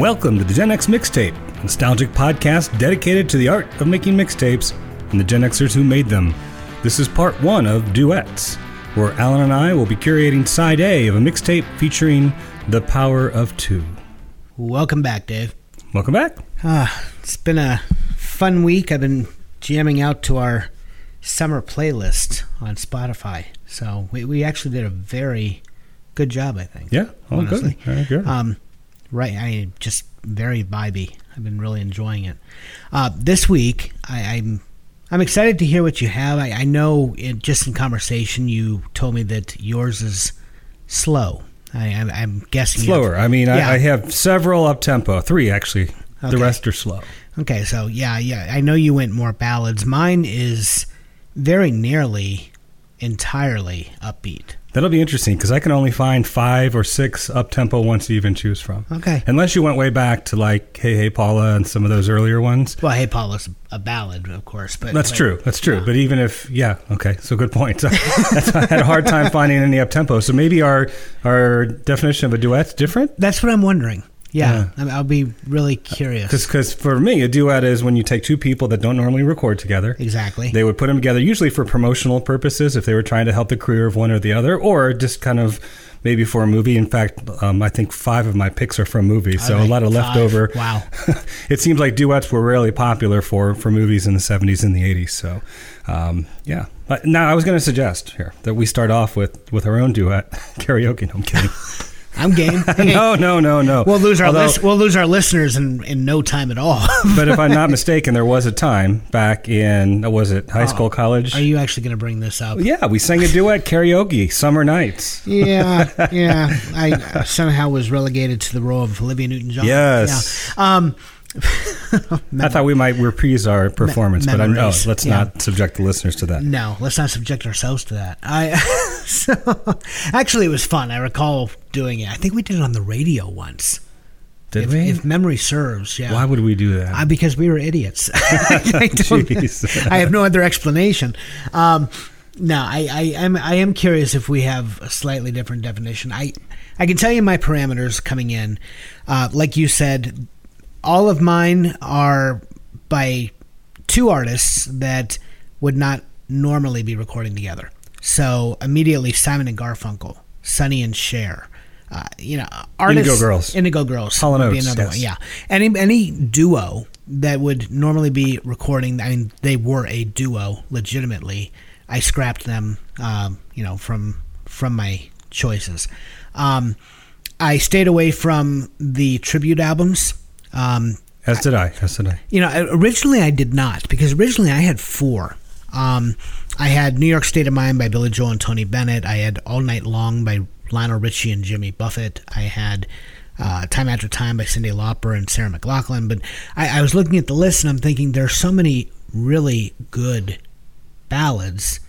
Welcome to the Gen X Mixtape, a nostalgic podcast dedicated to the art of making mixtapes and the Gen Xers who made them. This is part one of Duets, where Alan and I will be curating side A of a mixtape featuring The Power of Two. Welcome back, Dave. Welcome back. Ah, it's been a fun week. I've been jamming out to our summer playlist on Spotify. So we, we actually did a very good job, I think. Yeah, oh, honestly. good. Very good. Um, right, I just very vibey. I've been really enjoying it. Uh, this week, I, I'm I'm excited to hear what you have. I, I know, it, just in conversation, you told me that yours is slow. I, I'm, I'm guessing Slower. I mean, Yeah. I, I have several up tempo, three actually. The rest are slow. Okay, so yeah, yeah, I know you went more ballads. Mine is very nearly entirely upbeat. That'll be interesting because I can only find five or six up tempo ones to even choose from. Okay. Unless you went way back to like Hey Hey Paula and some of those earlier ones. Well, Hey Paula's a ballad, of course, but That's but- true. That's true. But even if, yeah, okay. So good point. I had a hard time finding any up tempo. So maybe our our definition of a duet's different. That's what I'm wondering. Yeah, Yeah. I mean, I'll be really curious. Because for me, a duet is when you take two people that don't normally record together. Exactly. They would put them together usually for promotional purposes if they were trying to help the career of one or the other, or just kind of maybe for a movie. In fact, um, I think five of my picks are from movies, so a lot of five. leftover. Wow. it seems like duets were really popular for for movies in the '70s and the '80s. So, um, yeah. But now I was going to suggest here that we start off with with our own duet karaoke. No, I'm kidding. I'm game. no, no, no, no. We'll lose our Although- we'll lose our listeners in, in no time at all. but if I'm not mistaken, there was a time back in uh, was it high school, college? Oh, Are you actually going to bring this up? yeah, we sang a duet karaoke, summer nights. yeah, yeah. I somehow was relegated to the role of Olivia Newton-John. Yes. Yeah. Um, I thought we might reprise our performance, but I know memories, let's yeah. not subject the listeners to that. No, let's not subject ourselves to that. I so, actually it was fun. I recall doing it. I think we did it on the radio once. Did if, we? If memory serves, yeah. Why would we do that? Uh, because we were idiots. I. I have no other explanation. Um, no, I, I am I am curious if we have a slightly different definition. I I can tell you my parameters coming in. Uh, like you said, all of mine are by two artists that would not normally be recording together. So immediately, Simon and Garfunkel, Sonny and Cher. Uh, you know, artists. Indigo Girls. Indigo Girls. Hall and would be another yes. one. Yeah, any any duo that would normally be recording. I mean, they were a duo legitimately. I scrapped them, um, you know, from from my choices. Um, I stayed away from the tribute albums. Um, As did I. As did I. you know, originally I did not because originally I had four. Um, I had New York State of Mind by Billy Joel and Tony Bennett. I had All Night Long by Lionel Richie and Jimmy Buffett. I had uh, Time After Time by Cyndi Lauper and Sarah McLachlan. But I, I was looking at the list and I'm thinking there's so many really good ballads.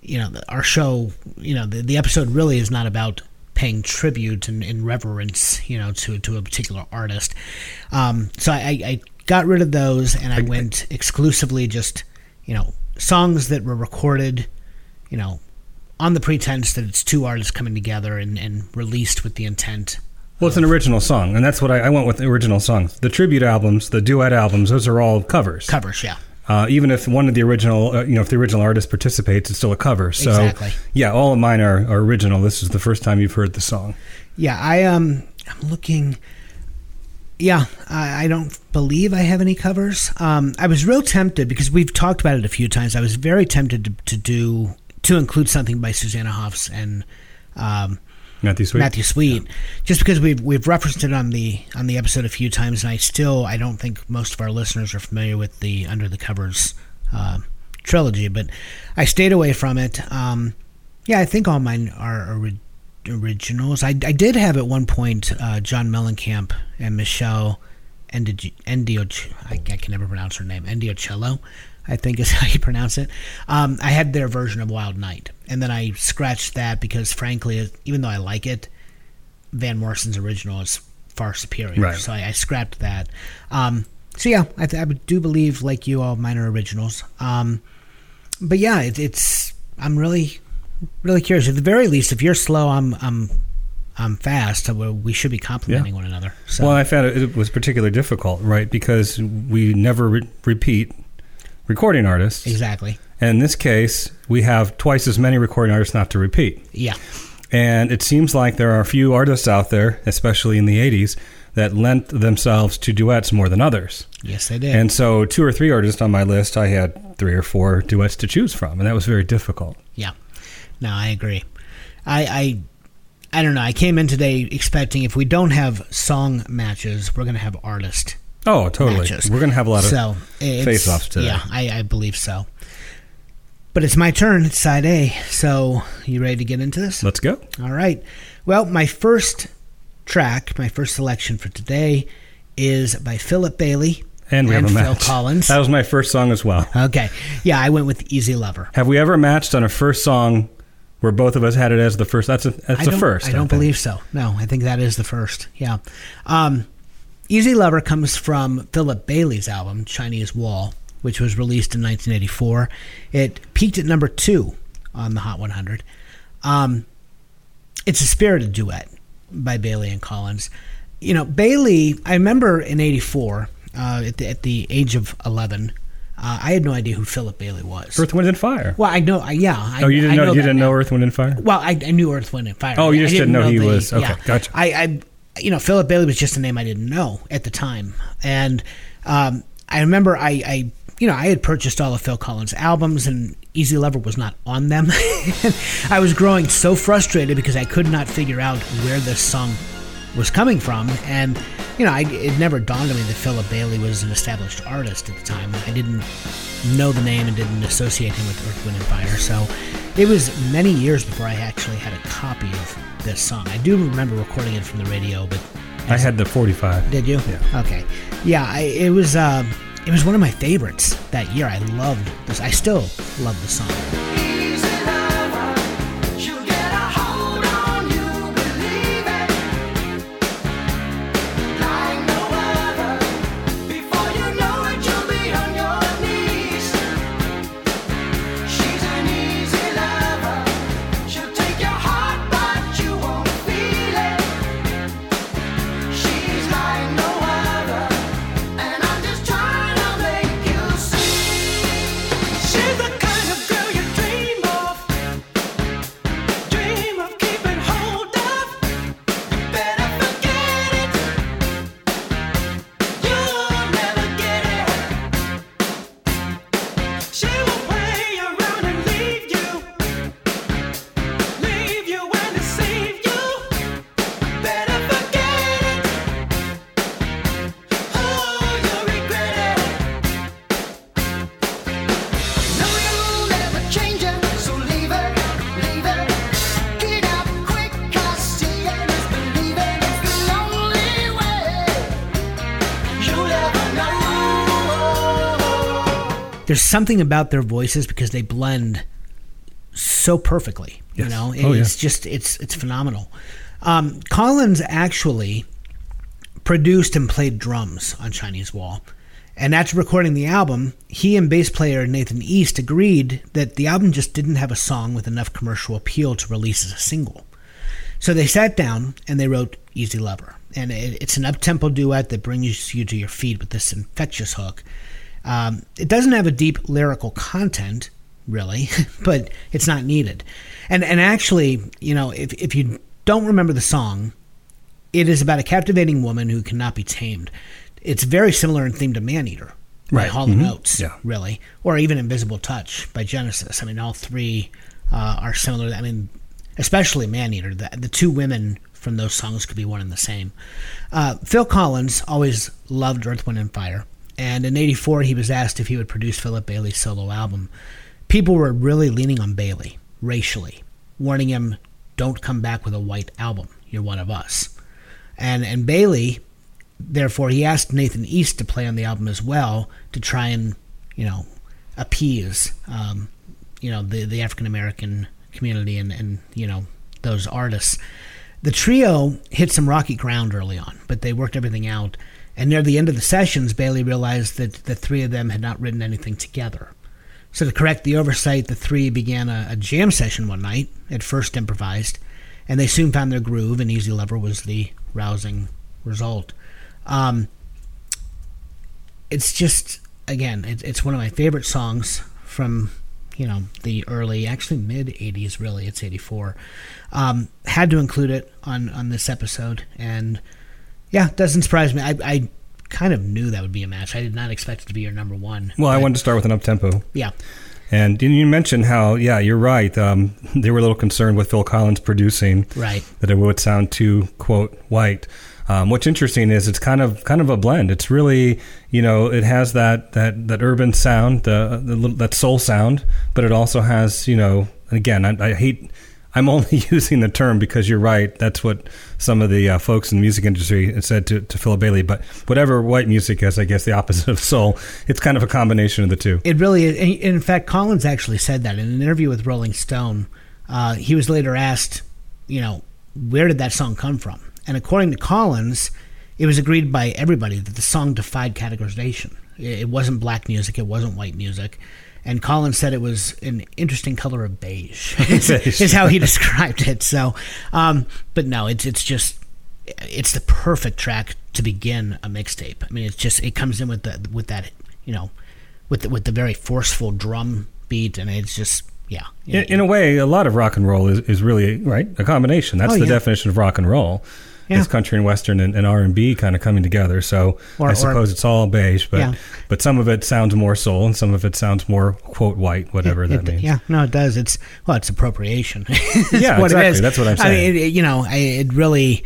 You know, our show, you know, the, the episode really is not about paying tribute and, in reverence, you know, to to a particular artist. Um, so I, I got rid of those and I went exclusively just, you know, songs that were recorded, you know, on the pretense that it's two artists coming together and, and released with the intent. Well, it's an original song, and that's what I, I went with. Original songs, the tribute albums, the duet albums, those are all covers. Covers, yeah. Uh, even if one of the original, uh, you know, if the original artist participates, it's still a cover. So, Exactly. yeah, all of mine are, are original. This is the first time you've heard the song. Yeah, I um I'm looking yeah, I, I don't believe I have any covers. Um, I was real tempted because we've talked about it a few times. I was very tempted to, to do to include something by Susanna Hoffs and um, Matthew Sweet. Matthew Sweet, just because we've we've referenced it on the on the episode a few times, and I still I don't think most of our listeners are familiar with the Under the Covers uh, trilogy, but I stayed away from it. Um, yeah, I think all mine are ori- originals. I, I did have at one point uh, John Mellencamp and Michelle Endio, Endio I, I can never pronounce her name Endiocello, I think is how you pronounce it. Um, I had their version of Wild Night, and then I scratched that because, frankly, even though I like it, Van Morrison's original is far superior. Right. So I, I scrapped that. Um, so yeah, I, th- I do believe, like you, all mine are originals. Um, but yeah, it, it's I'm really really curious. At the very least, if you're slow, I'm I'm um, fast, we should be complimenting one another. So Well, I found it, it was particularly difficult, right? Because we never re- repeat recording artists. exactly, And in this case, we have twice as many recording artists not to repeat. yeah, And it seems like there are a few artists out there, especially in the 80s, that lent themselves to duets more than others. yes, they did. And so, two or three artists on my list, I had three or four duets to choose from, and that was very difficult. Yeah. No, I agree. I, I I don't know. I came in today expecting if we don't have song matches, we're going to have artist Oh, totally. matches. We're going to have a lot of. so face-offs today. Yeah, I, I believe so. But it's my turn. It's side A. So you ready to get into this? Let's go. All right. Well, my first track, my first selection for today, is by Philip Bailey And we have a Phil match. Collins. That was my first song as well. Okay. Yeah, I went with Easy Lover. Have we ever matched on a first song where both of us had it as the first? That's a that's I the first. I don't think. believe so. No, I think that is the first. Yeah. Um, Easy Lover comes from Philip Bailey's album, Chinese Wall, which was released in 1984. It peaked at number two on the Hot 100. Um, it's a spirited duet by Bailey and Collins. You know, Bailey, I remember in 84, uh, at, the, at the age of 11, uh, I had no idea who Philip Bailey was. Earth, Wind, and Fire. well, I know, I, yeah. I, oh, you didn't I know, you didn't now. know Earth, Wind, and Fire. Well, I, I knew Earth, Wind, and Fire. Oh, you just I didn't know he the- was- okay, gotcha. I, I, you know, Philip Bailey was just a name I didn't know at the time, and um, I remember I, I, you know, I had purchased all of Phil Collins' albums, and Easy Lover was not on them. I was growing so frustrated because I could not figure out where this song was coming from, and you know, I, it never dawned on me that Philip Bailey was an established artist at the time. I didn't know the name and didn't associate him with Earth, Wind, and Fire. So it was many years before I actually had a copy of this song. I do remember recording it from the radio, but I had the 45. did you? Yeah. Okay. Yeah, I, it was. Uh, it was one of my favorites that year. I loved this. I still love the song. She There's something about their voices because they blend so perfectly. You Yes. know, Oh, yeah. it's just it's it's phenomenal. Um, Collins actually produced and played drums on Chinese Wall. And after recording the album, he and bass player Nathan East agreed that the album just didn't have a song with enough commercial appeal to release as a single. So they sat down and they wrote Easy Lover. And it, it's an up tempo duet that brings you to your feet with this infectious hook. Um, it doesn't have a deep lyrical content, really, but it's not needed. And and actually, you know, if, if you don't remember the song, it is about a captivating woman who cannot be tamed. It's very similar in theme to Maneater by Right. Hall Mhm. Oates, Yeah. really, or even Invisible Touch by Genesis. I mean, all three uh, are similar. I mean, especially Maneater. The, the two women from those songs could be one and the same. Uh, Phil Collins always loved Earth, Wind, and Fire. And in 84, he was asked if he would produce Philip Bailey's solo album. People were really leaning on Bailey racially, warning him, don't come back with a white album. You're one of us. And, and Bailey, therefore, he asked Nathan East to play on the album as well to try and, you know, appease, um, you know, the, the African American community and, and, you know, those artists. The trio hit some rocky ground early on, but they worked everything out. And near the end of the sessions, Bailey realized that the three of them had not written anything together. So, to correct the oversight, the three began a, a jam session one night, at first improvised, and they soon found their groove, and Easy Lover was the rousing result. Um, it's just again, it, it's one of my favorite songs from you know the early, actually mid '80s. Really, it's '84. Um, had to include it on on this episode, and yeah, it doesn't surprise me. I, I kind of knew that would be a match. I did not expect it to be your number one. Well, I wanted to start with an up tempo. Yeah, And you mentioned how, yeah, you're right. Um, they were a little concerned with Phil Collins producing right. that it would sound too quote white. Um, what's interesting is it's kind of kind of a blend. It's really you know it has that that that urban sound, the, the little, that soul sound, but it also has you know again I, I hate. I'm only using the term because you're right. That's what some of the uh, folks in the music industry said to, to Philip Bailey. But whatever white music is, I guess the opposite of soul. It's kind of a combination of the two. It really is. In fact, Collins actually said that in an interview with Rolling Stone. Uh, he was later asked, you know, where did that song come from? And according to Collins, it was agreed by everybody that the song defied categorization. It wasn't black music, it wasn't white music. And Colin said it was an interesting color of beige, is, is how he described it. So, um, but no, it's it's just it's the perfect track to begin a mixtape. I mean, it's just it comes in with the with that you know with the, with the very forceful drum beat, and it's just yeah. In, in a way, a lot of rock and roll is, is really right a combination. That's Oh, the yeah. definition of rock and roll. Yeah. It's country and western and, and R and B kind of coming together. So Or- I or- suppose it's all beige, but Yeah. but some of it sounds more soul, and some of it sounds more quote white, whatever It- that it- means. Yeah, no, it does. It's well, it's appropriation. Yeah, what exactly. is. That's what I'm I mean, saying. it- you know, I, it really,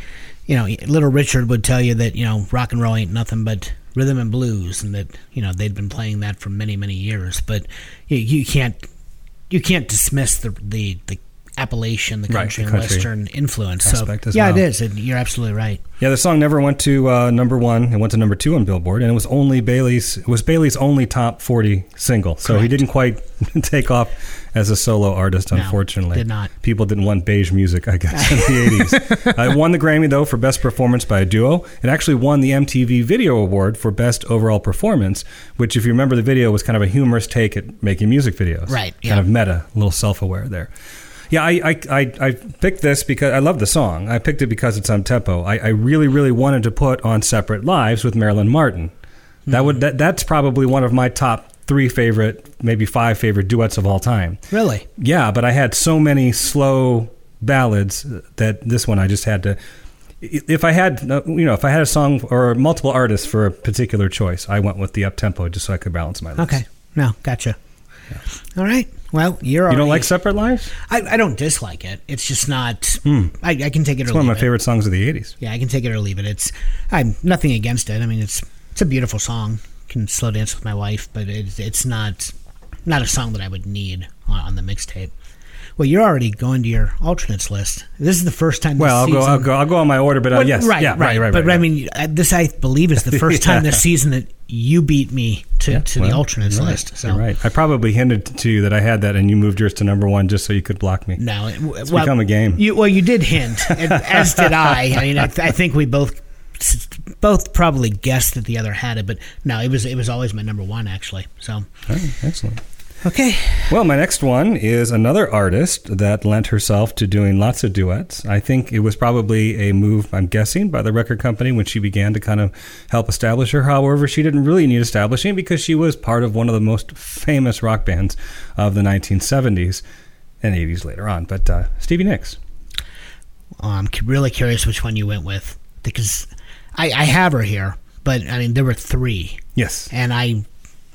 you know, Little Richard would tell you that you know rock and roll ain't nothing but rhythm and blues, and that you know they'd been playing that for many many years. But you, you can't you can't dismiss the the the appellation, the Right, country the and country western influence. aspect So yeah, well. it is. It, you're absolutely right. Yeah, the song never went to uh, number one. It went to number two on Billboard, and it was only Bailey's. It was Bailey's only top forty single. So he didn't quite take off as a solo artist, No, unfortunately. did not. People didn't want beige music, I guess, in the eighties. uh, it won the Grammy though for best performance by a duo. It actually won the MTV Video Award for best overall performance, which, if you remember, the video was kind of a humorous take at making music videos. Right, Kind yeah. of meta, a little self-aware there. Yeah, I, I, I, I picked this because I love the song. I picked it because it's on tempo. I, I really, really wanted to put on "Separate Lives" with Marilyn Martin. That would mm-hmm. that, that's probably one of my top three favorite, maybe five favorite duets of all time. Really, Yeah, but I had so many slow ballads that this one I just had to. If I had, uh, you know, if I had a song or multiple artists for a particular choice, I went with the up tempo just so I could balance my list. okay, no, gotcha. All right. Well, you're You don't like "Separate Lives"? I, I don't dislike it. It's just not. I, I can take it It's or one of my it. favorite songs of the '80s. Yeah, I can take it or leave it. It's I'm nothing against it. I mean, it's it's a beautiful song. Can slow dance with my wife, but it's it's not not a song that I would need on, on the mixtape. Well, you're already going to your alternates list. This is the first time. This Well, I'll go, I'll go. I'll go on my order, but uh, yes, right, yeah, right, right, right. But right, I mean, uh, this I believe is the first time Yeah. this season that you beat me to, Yeah, to the well, alternates right, list. So right. I probably hinted to you that I had that, and you moved yours to number one just so you could block me. No, it, It's become a game. You, well, you did hint, as did I. I mean, I, I think we both both probably guessed that the other had it, but no, it was it was always my number one actually. So right, excellent. Okay, Well, my next one is another artist that lent herself to doing lots of duets. I think it was probably a move, I'm guessing, by the record company when she began to kind of help establish her. However, she didn't really need establishing because she was part of one of the most famous rock bands of the 1970s and 80s later on. But uh, Stevie Nicks. Oh, I'm really curious which one you went with because I, I have her here, but I mean there were three, Yes. and I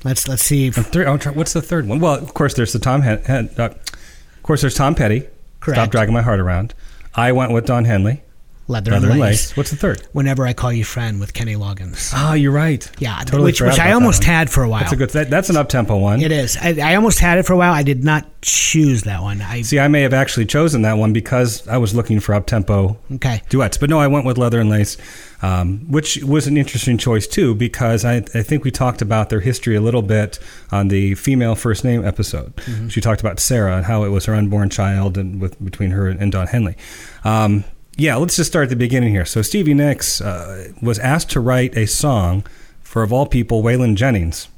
let's let's see. If, three, oh, try- what's the third one? Well, of course, there's the Tom. Hen, Hen- uh, of course, there's Tom Petty. Correct. Stop dragging my heart around. I went with Don Henley. Leather, Leather and lace. Lace. What's the third? Whenever I call you friend with Kenny Loggins. Ah, you're right. Yeah, Totally which which I almost had for a while. That's a good. That, that's an up tempo one. It is. I, I almost had it for a while. I did not choose that one. I See, I may have actually chosen that one because I was looking for up tempo okay. duets, but no, I went with Leather and Lace, um, which was an interesting choice too because I, I think we talked about their history a little bit on the female first name episode. She talked about Sarah and how it was her unborn child and with between her and Don Henley. Um, yeah, let's just start at the beginning here. So Stevie Nicks uh, was asked to write a song for, of all people, Waylon Jennings.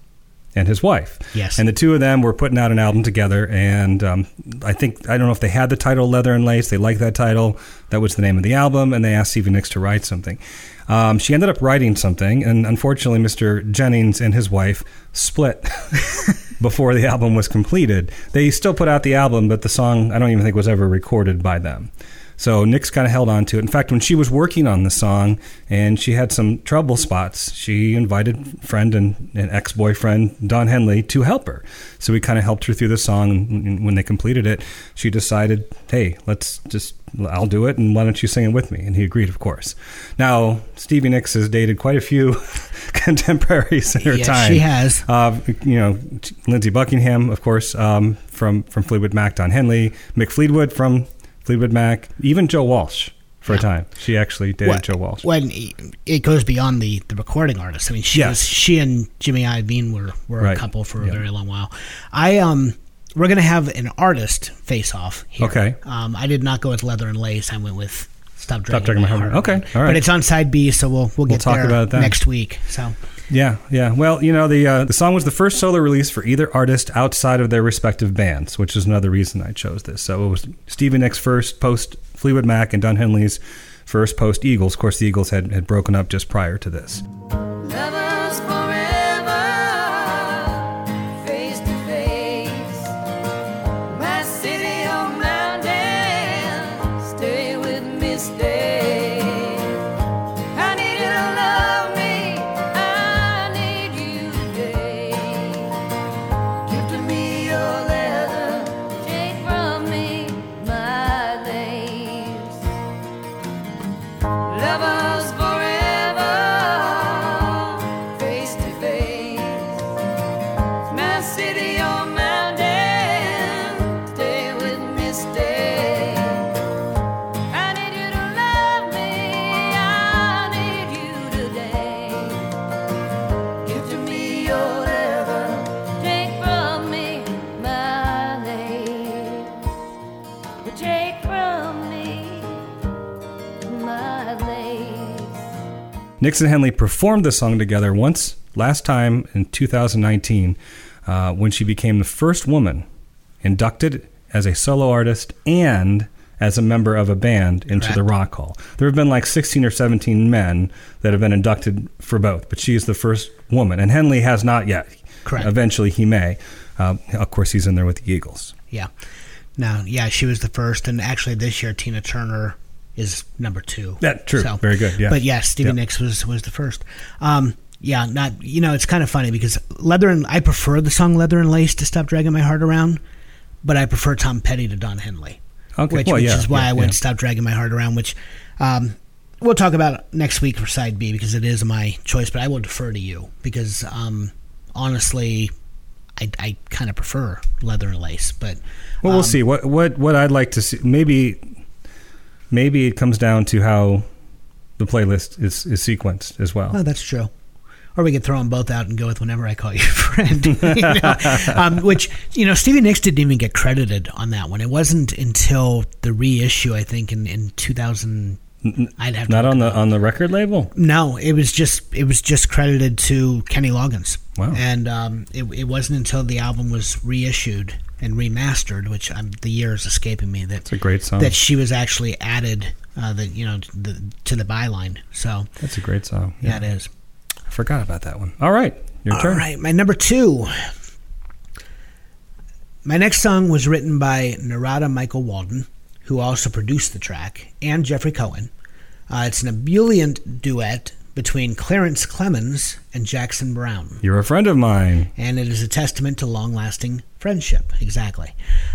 And his wife. Yes. And the two of them were putting out an album together. And um, I think, I don't know if they had the title Leather and Lace. They liked that title. That was the name of the album. And they asked Stevie Nicks to write something. Um, she ended up writing something. And unfortunately, Mr. Jennings and his wife split before the album was completed. They still put out the album, but the song, I don't even think was ever recorded by them. So Nicks kind of held on to it. In fact, when she was working on the song and she had some trouble spots, she invited friend and, and ex boyfriend Don Henley to help her. So we kind of helped her through the song. And when they completed it, she decided, hey, let's just, I'll do it. And why don't you sing it with me? And he agreed, of course. Now, Stevie Nicks has dated quite a few contemporaries in her Yes, time. she has. Uh, you know, Lindsey Buckingham, of course, um, from from Fleetwood Mac, Don Henley, Mick Fleetwood from Fleetwood Mac, even Joe Walsh for a time. She actually dated Well, Joe Walsh. When it goes beyond the, the recording artist. I mean, she Yes. was, she and Jimmy Iovine were, were Right. a couple for a Yeah. very long while. I um we're gonna have an artist face off here. Okay. Um, I did not go with Leather and Lace. I went with Stop Dragging, Dragging My My Heart. Heart. Okay, all right. But it's on side B, so we'll we'll get talk there about then. next week. So Yeah, yeah. Well, you know, the uh, the song was the first solo release for either artist outside of their respective bands, which is another reason I chose this. So it was Stevie Nicks' first post Fleetwood Mac and Don Henley's first post Eagles. Of course, the Eagles had, had broken up just prior to this. Nicks and Henley performed the song together once last time in 2019 uh, when she became the first woman inducted as a solo artist and as a member of a band into the Rock Hall. There have been like 16 or 17 men that have been inducted for both, but she is the first woman, and Henley has not yet. Correct. Eventually, he may. Uh, of course, he's in there with the Eagles. yeah. Now, yeah, she was the first, and actually this year Tina Turner is number two. Yeah, true. Very good, yeah. But yes, Stevie. Nicks was was the first. Um, yeah, not you know, it's kind of funny because Leather and I prefer the song Leather and Lace to Stop Dragging My Heart Around, but I prefer Tom Petty to Don Henley. Okay, which, well, which yeah, is why yeah, I went yeah. Stop Dragging My Heart Around, which um, we'll talk about next week for side B because it is my choice, but I will defer to you because um, honestly, I, I kind of prefer Leather and Lace, but Well, we'll see. What what what I'd like to see maybe maybe it comes down to how the playlist is is sequenced as well. Oh, that's true. Or we could throw them both out and go with whenever I call you friend. you know? um, which, you know, Stevie Nicks didn't even get credited on that one. It wasn't until the reissue, I think, in, in 2000. I'd have Not on the on the record label. No, it was just it was just credited to Kenny Loggins. Wow. And um, it, it wasn't until the album was reissued and remastered, which I'm, the year is escaping me, that It's a great song. that she was actually added, uh, the you know, the, to the byline. So That's a great song. yeah, it is. I forgot about that one. All right, your All turn. right, my number two. My next song was written by Narada Michael Walden, who also produced the track, and Jeffrey Cohen. Uh, it's an ebullient duet between Clarence Clemons and Jackson Browne, You're a friend of mine. and it is a testament to long lasting friendship. Exactly.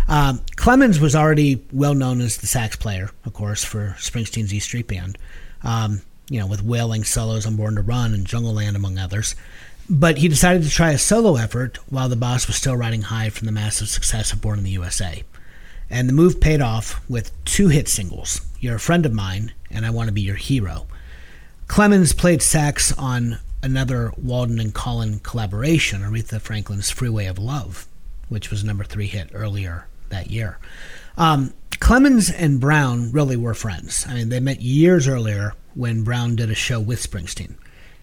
Um, Clemons was already well known as the sax player, of course, for Springsteen's E Street Band, um, you know, with wailing solos on Born to Run and Jungleland, among others. But he decided to try a solo effort while the boss was still riding high from the massive success of Born in the USA. And the move paid off with two hit singles You're a Friend of Mine and I Want to Be Your Hero. Clemons played sax on another Walden and Collin collaboration, Aretha Franklin's Freeway of Love, which was number three hit earlier that year. Um, Clemons and Browne really were friends. I mean, they met years earlier when Browne did a show with Springsteen.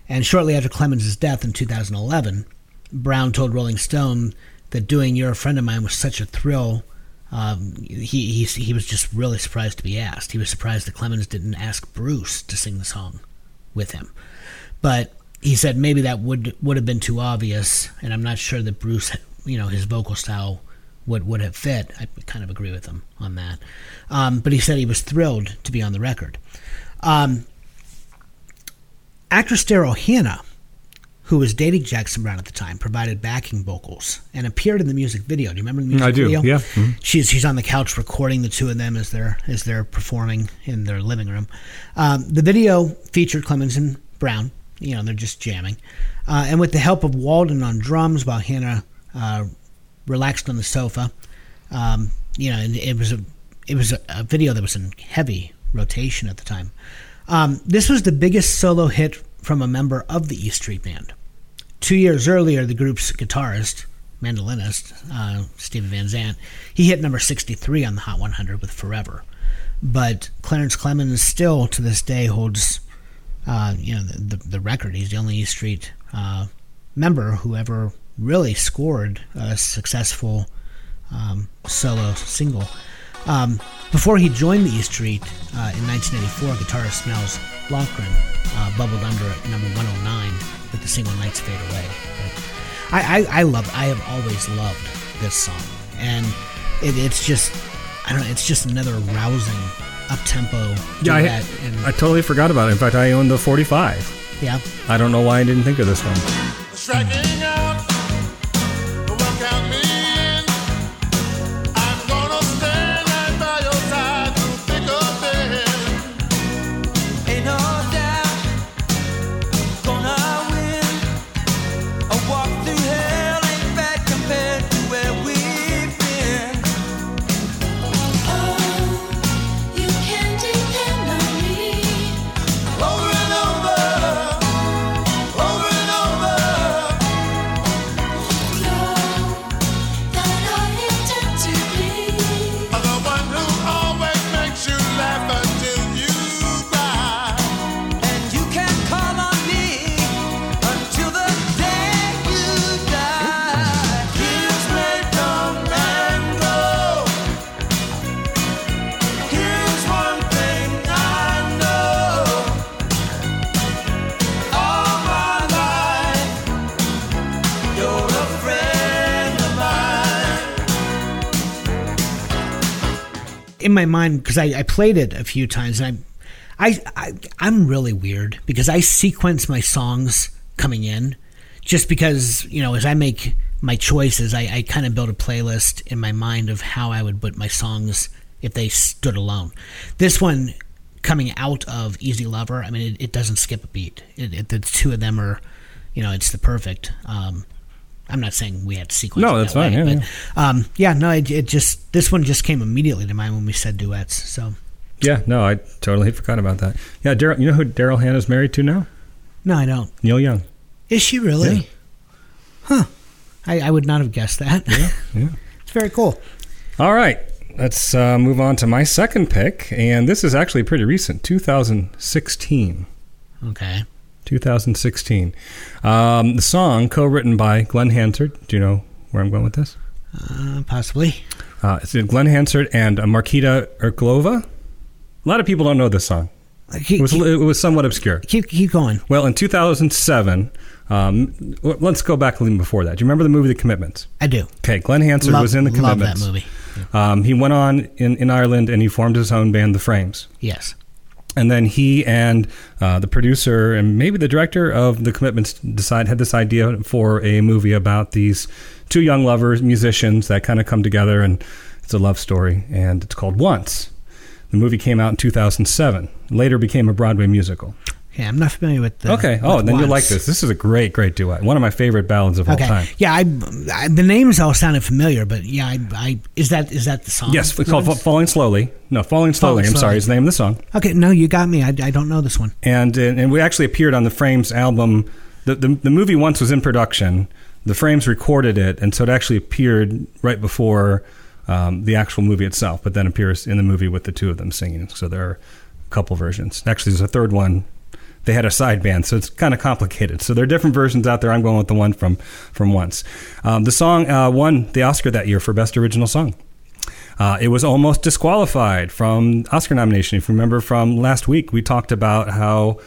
And shortly after Clemons' death in 2011, Browne told Rolling Stone that doing "You're a Friend of Mine" was such a thrill. Um, he, he he was just really surprised to be asked. He was surprised that Clemons didn't ask Bruce to sing the song with him. But he said maybe that would would have been too obvious, and I'm not sure that Bruce, you know, his vocal style would would have fit. I kind of agree with him on that. Um, but he said he was thrilled to be on the record. Um, actress Daryl Hannah, who was dating Jackson Browne at the time, provided backing vocals and appeared in the music video. Do you remember the music I do, video? yeah. Mhm. She's she's on the couch recording the two of them as they're as they're performing in their living room. Um, the video featured Clemons and Browne. You know, they're just jamming, uh, and with the help of Walden on drums, while Hannah uh, relaxed on the sofa. Um, you know, and it was a it was a, video that was in heavy rotation at the time. Um, this was the biggest solo hit from a member of the E Street Band. Two years earlier, the group's guitarist, mandolinist, uh, Steven Van Zandt, he hit number 63 on the Hot 100 with Forever. But Clarence Clemons still, to this day, holds uh, you know the, the, the record. He's the only E Street uh, member who ever really scored a successful um, solo single. Um, before he joined the E Street uh, in 1984, guitarist Nils Lofgren uh, bubbled under at number 109 with the single "Nights Fade Away." I, I, I love. I have always loved this song, and it, it's just, I don't know. It's just another rousing, up tempo Yeah, I, and, I totally forgot about it. In fact, I own the 45. yeah. I don't know why I didn't think of this one. In my mind because I, I played it a few times and I, I I I'm really weird because I sequence my songs coming in just because you know as I make my choices I, I kind of build a playlist in my mind of how I would put my songs if they stood alone. This one coming out of Easy Lover, I mean it, it doesn't skip a beat. It, it, the two of them are, you know, it's the perfect. Um, I'm not saying we had to sequence. No, that's that fine, way, yeah, but um, yeah, no, it, it just this one just came immediately to mind when we said duets. So Yeah, no, I totally forgot about that. Yeah, Daryl. You know who Daryl Hannah's married to now? no, I don't. Neil Young. Is she really? Yeah. Huh. I, I would not have guessed that. yeah. it's very cool. All right, let's uh, move on to my second pick, and this is actually pretty recent, 2016. Okay. 2016. Um, the song co-written by Glen Hansard. Do you know where I'm going with this? Uh, possibly. Uh, it's Glen Hansard and uh, Markéta Irglová. A lot of people don't know this song. Keep, It was, it was somewhat obscure. keep, keep going. Well, in 2007, um, let's go back even before that. Do you remember the movie The Commitments? I do. Okay, Glen Hansard Love- was in The love that movie. Um, he went on in, in Ireland and he formed his own band, The Frames. Yes. And then he and uh, the producer and maybe the director of The Commitments decide had this idea for a movie about these two young lovers, musicians that kind of come together, and it's a love story. And it's called Once. The movie came out in 2007. Later became a Broadway musical. Okay, I'm not familiar with the. okay. Oh, then you'll like this. This is a great, great duet. One of my favorite ballads of all Okay. time. Yeah, I, I the names all sounded familiar, but yeah, I, I is that is that the song? Yes, it's called Fa- Falling Slowly. No, Falling Slowly. Falling I'm sorry, Slowly. is the name of the song. Okay, no, you got me. I, I don't know this one. and and we actually appeared on the Frames album. The, the the movie once was in production. The Frames recorded it, and so it actually appeared right before um, the actual movie itself. But then appears in the movie with the two of them singing. So there are a couple versions. Actually, there's a third one they had a side band, so it's kind of complicated. So there are different versions out there. I'm going with the one from from Once. Um, the song uh, won the Oscar that year for Best Original Song. Uh, it was almost disqualified from Oscar nomination. If you remember from last week, we talked about how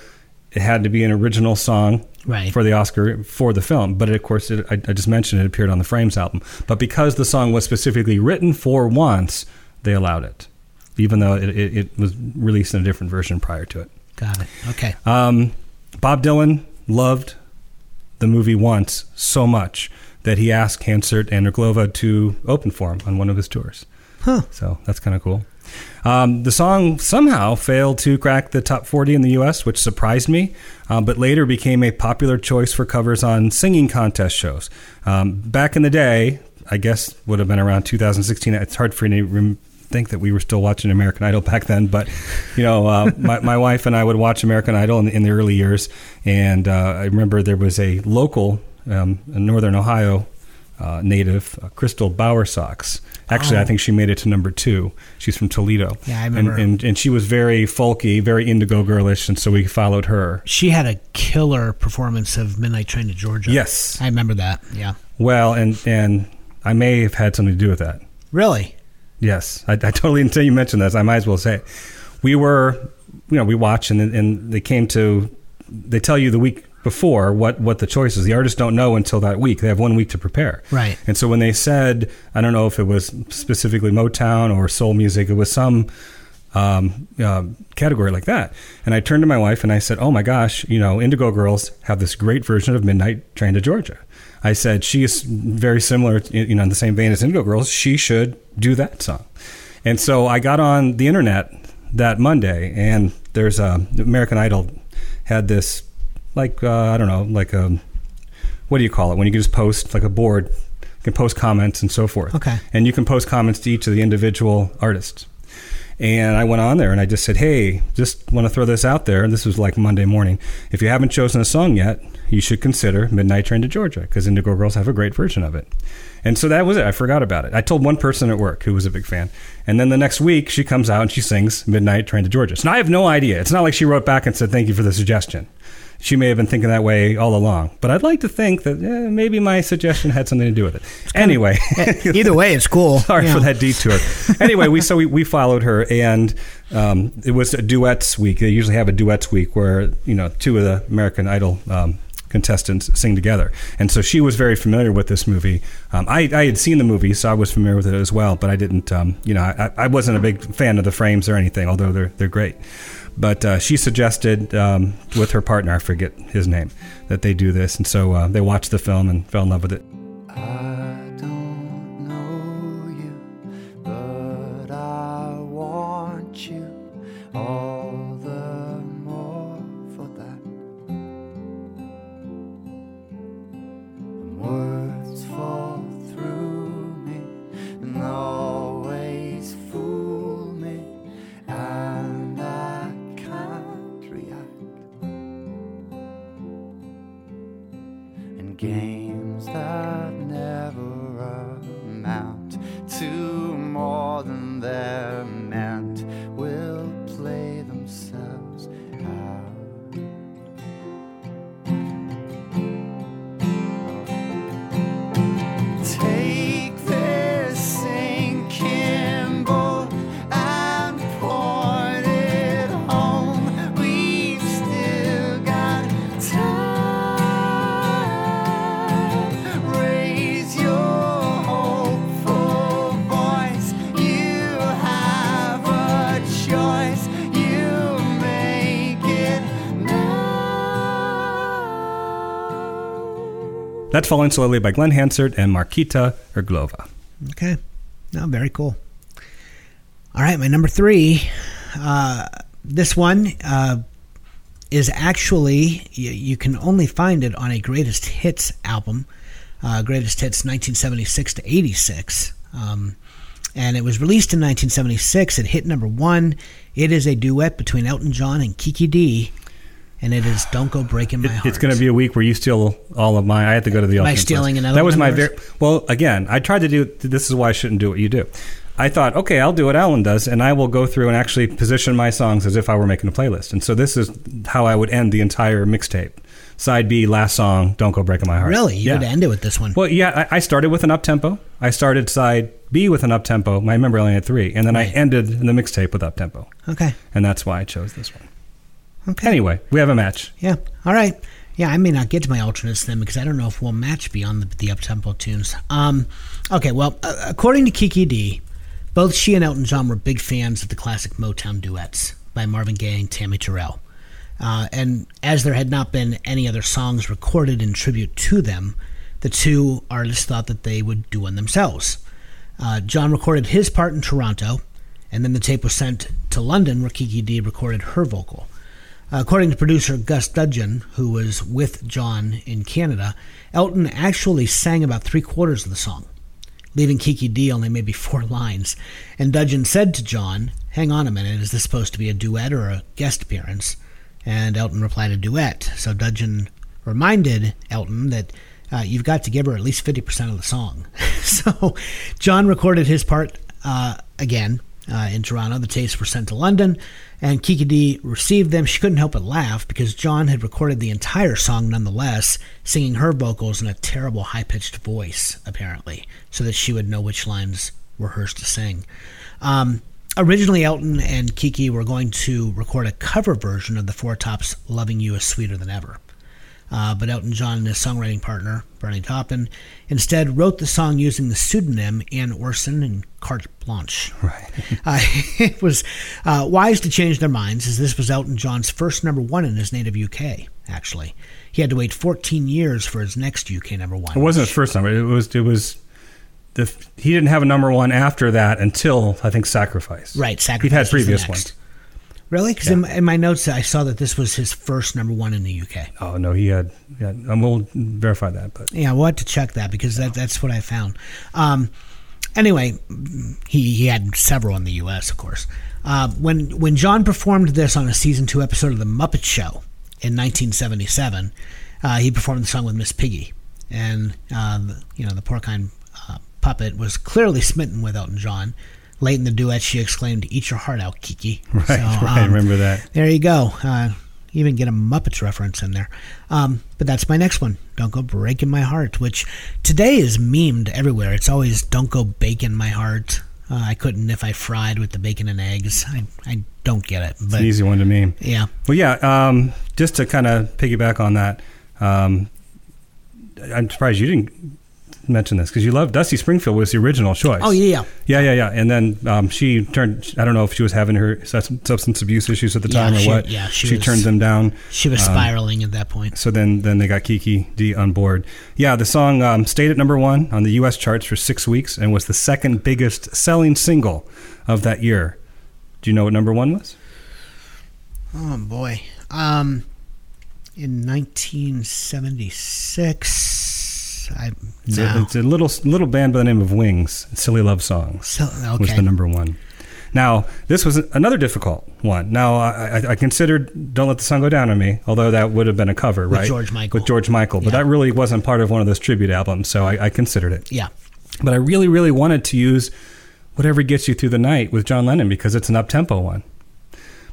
it had to be an original song Right. for the Oscar for the film. But of course, it, I, I just mentioned it appeared on the Frames album. But because the song was specifically written for once, they allowed it, even though it, it, it was released in a different version prior to it. Got it. Okay. Um, Bob Dylan loved the movie once so much that he asked Hansard and Irglová to open for him on one of his tours. Huh. So that's kind of cool. Um, the song somehow failed to crack the top 40 in the U.S., which surprised me, uh, but later became a popular choice for covers on singing contest shows. Um, back in the day, I guess would have been around 2016. It's hard for me to rem- think that we were still watching American Idol back then, but you know, uh, my, my wife and I would watch American Idol in, in the early years, and uh, I remember there was a local um, in Northern Ohio uh, native, uh, Crystal Bowersox. Actually, I think she made it to number two. She's from Toledo. Oh. Yeah, I remember. And, and, and she was very folky, very indigo girlish, and so we followed her. She had a killer performance of Midnight Train to Georgia. Yes. I remember that. Yeah. Well, and and I may have had something to do with that. Really? Yes, I, I totally until you mentioned this, I might as well say, it. we were, you know, we watch and and they came to, they tell you the week before what what the choice is. The artists don't know until that week. They have one week to prepare. Right. And so when they said, I don't know if it was specifically Motown or soul music, it was some um, uh, category like that. And I turned to my wife and I said, Oh my gosh, you know, Indigo Girls have this great version of Midnight Train to Georgia. I said, She is very similar, you know, in the same vein as Indigo Girls. She should do that song. And so I got on the internet that Monday and there's a American Idol had this, like, uh, I don't know, like a, what do you call it? When you can just post like a board, you can post comments and so forth. Okay. And you can post comments to each of the individual artists. And I went on there and I just said, hey, just want to throw this out there. And this was like Monday morning. If you haven't chosen a song yet, you should consider Midnight Train to Georgia because Indigo Girls have a great version of it. And so that was it. I forgot about it. I told one person at work who was a big fan. And then the next week, she comes out and she sings Midnight Train to Georgia. So I have no idea. It's not like she wrote back and said, thank you for the suggestion. She may have been thinking that way all along. But I'd like to think that eh, maybe my suggestion had something to do with it. Anyway. Either way, it's cool. Sorry You for that detour. anyway, we so we, we followed her, and um, it was a duets week. They usually have a duets week where you know two of the American Idol um, contestants sing together, and so she was very familiar with this movie. Um, I, I had seen the movie, so I was familiar with it as well, but I didn't. Um, you know, I, I wasn't a big fan of the frames or anything, although they're they're great. But uh, she suggested um, with her partner, I forget his name, that they do this, and so uh, they watched the film and fell in love with it. That's Falling Slowly by Glen Hansard and Markéta Irglová. Okay. No, very cool. All right, my number three. Uh, this one uh, is actually you, you can only find it on a greatest hits album, uh, greatest hits 1976 to 86. Um, and it was released in 1976. It hit number one. It is a duet between Elton John and Kiki Dee, and it is "Don't Go Breaking My Heart." It's going to be a week where you steal all of mine. I had to go to the Am I stealing list. another That was my very well. Again, I tried to do. This is why I shouldn't do what you do. I thought, okay, I'll do what Alan does, and I will go through and actually position my songs as if I were making a playlist. And so this is how I would end the entire mixtape. Side B, last song, "Don't Go Breaking My Heart." Really? You yeah. would end it with this one. Well, yeah, I, I started with an up tempo. I started side B with an up tempo. I remember I only had three, and then I ended the mixtape with up tempo, Okay. and that's why I chose this one. Okay. Anyway, we have a match. Yeah. All right. Yeah, I may not get to my alternates then because I don't know if we'll match beyond the, the up-tempo tunes. Um, okay, well, uh, according to Kiki Dee, both she and Elton John were big fans of the classic Motown duets by Marvin Gaye and Tammy Terrell. Uh, and as there had not been any other songs recorded in tribute to them, the two artists thought that they would do one themselves. Uh, John recorded his part in Toronto, and then the tape was sent to London where Kiki Dee recorded her vocal. According to producer Gus Dudgeon, who was with John in Canada, Elton actually sang about three quarters of the song, leaving Kiki Dee only maybe four lines. And Dudgeon said to John, Hang on a minute, is this supposed to be a duet or a guest appearance? And Elton replied, A duet. So Dudgeon reminded Elton that uh, you've got to give her at least 50% of the song. so John recorded his part uh, again uh, in Toronto. The tapes were sent to London, and Kiki Dee received them. She couldn't help but laugh because John had recorded the entire song nonetheless, singing her vocals in a terrible high pitched voice, apparently, so that she would know which lines were hers to sing. Um, originally, Elton and Kiki were going to record a cover version of the Four Tops' Loving You is Sweeter Than Ever. Uh, but Elton John and his songwriting partner, Bernie Taupin, instead wrote the song using the pseudonym Ann Orson and Carte Blanche. Right. Uh, it was uh, wise to change their minds, as this was Elton John's first number one in his native UK, actually. He had to wait 14 years for his next UK number one. It wasn't his first number. It was. It was. The, he didn't have a number one after that until I think Sacrifice. Right, Sacrifice. He'd had Sacrifice was the previous ones. Really? Because in, my- in my notes, I saw that this was his first number one in the UK. Oh no, he had. Yeah, and we'll verify that. But Yeah, we'll have to check that because that, that's what I found. Um, anyway, he, he had several in the U.S., of course. Uh, when when John performed this on a season two episode of The Muppet Show in 1977, uh, he performed the song with Miss Piggy, and uh, you know the porcine uh, puppet was clearly smitten with Elton John. Late in the duet, she exclaimed, "Eat your heart out, Kiki." right, So, right. um, remember that. there you go. Uh, even get a Muppets reference in there. Um, but that's my next one. Don't go breaking my heart, which today is memed everywhere. It's always don't go baking my heart. Uh, I couldn't if I fried with the bacon and eggs. I, I don't get it. It's an easy one to meme. yeah, Well, yeah. Um, just to kind of piggyback on that, um, I'm surprised you didn't mention this because you love Dusty Springfield was the original choice. Oh yeah, Yeah, yeah, yeah. And then um, she turned. I don't know if she was having her substance abuse issues at the Yeah, time or she- what. yeah, she was- turned them down. she was Um, spiraling at that point. So then, then they got Kiki Dee on board. Yeah, the song um, stayed at number one on the U.S. charts for six weeks and was the second biggest selling single of that year. Do you know what number one was? Oh boy. Um, in 1976, I It's, no. a, it's a little little band by the name of Wings. Silly Love Songs So, was the number one. Now this was another difficult one. Now I, I, I considered "Don't Let the Sun Go Down on Me," although that would have been a cover, With right? George Michael. With George Michael, but Yeah. that really wasn't part of one of those tribute albums, so I, I considered it. yeah. But I really, really wanted to use "Whatever Gets You Through the Night" with John Lennon because it's an up tempo one.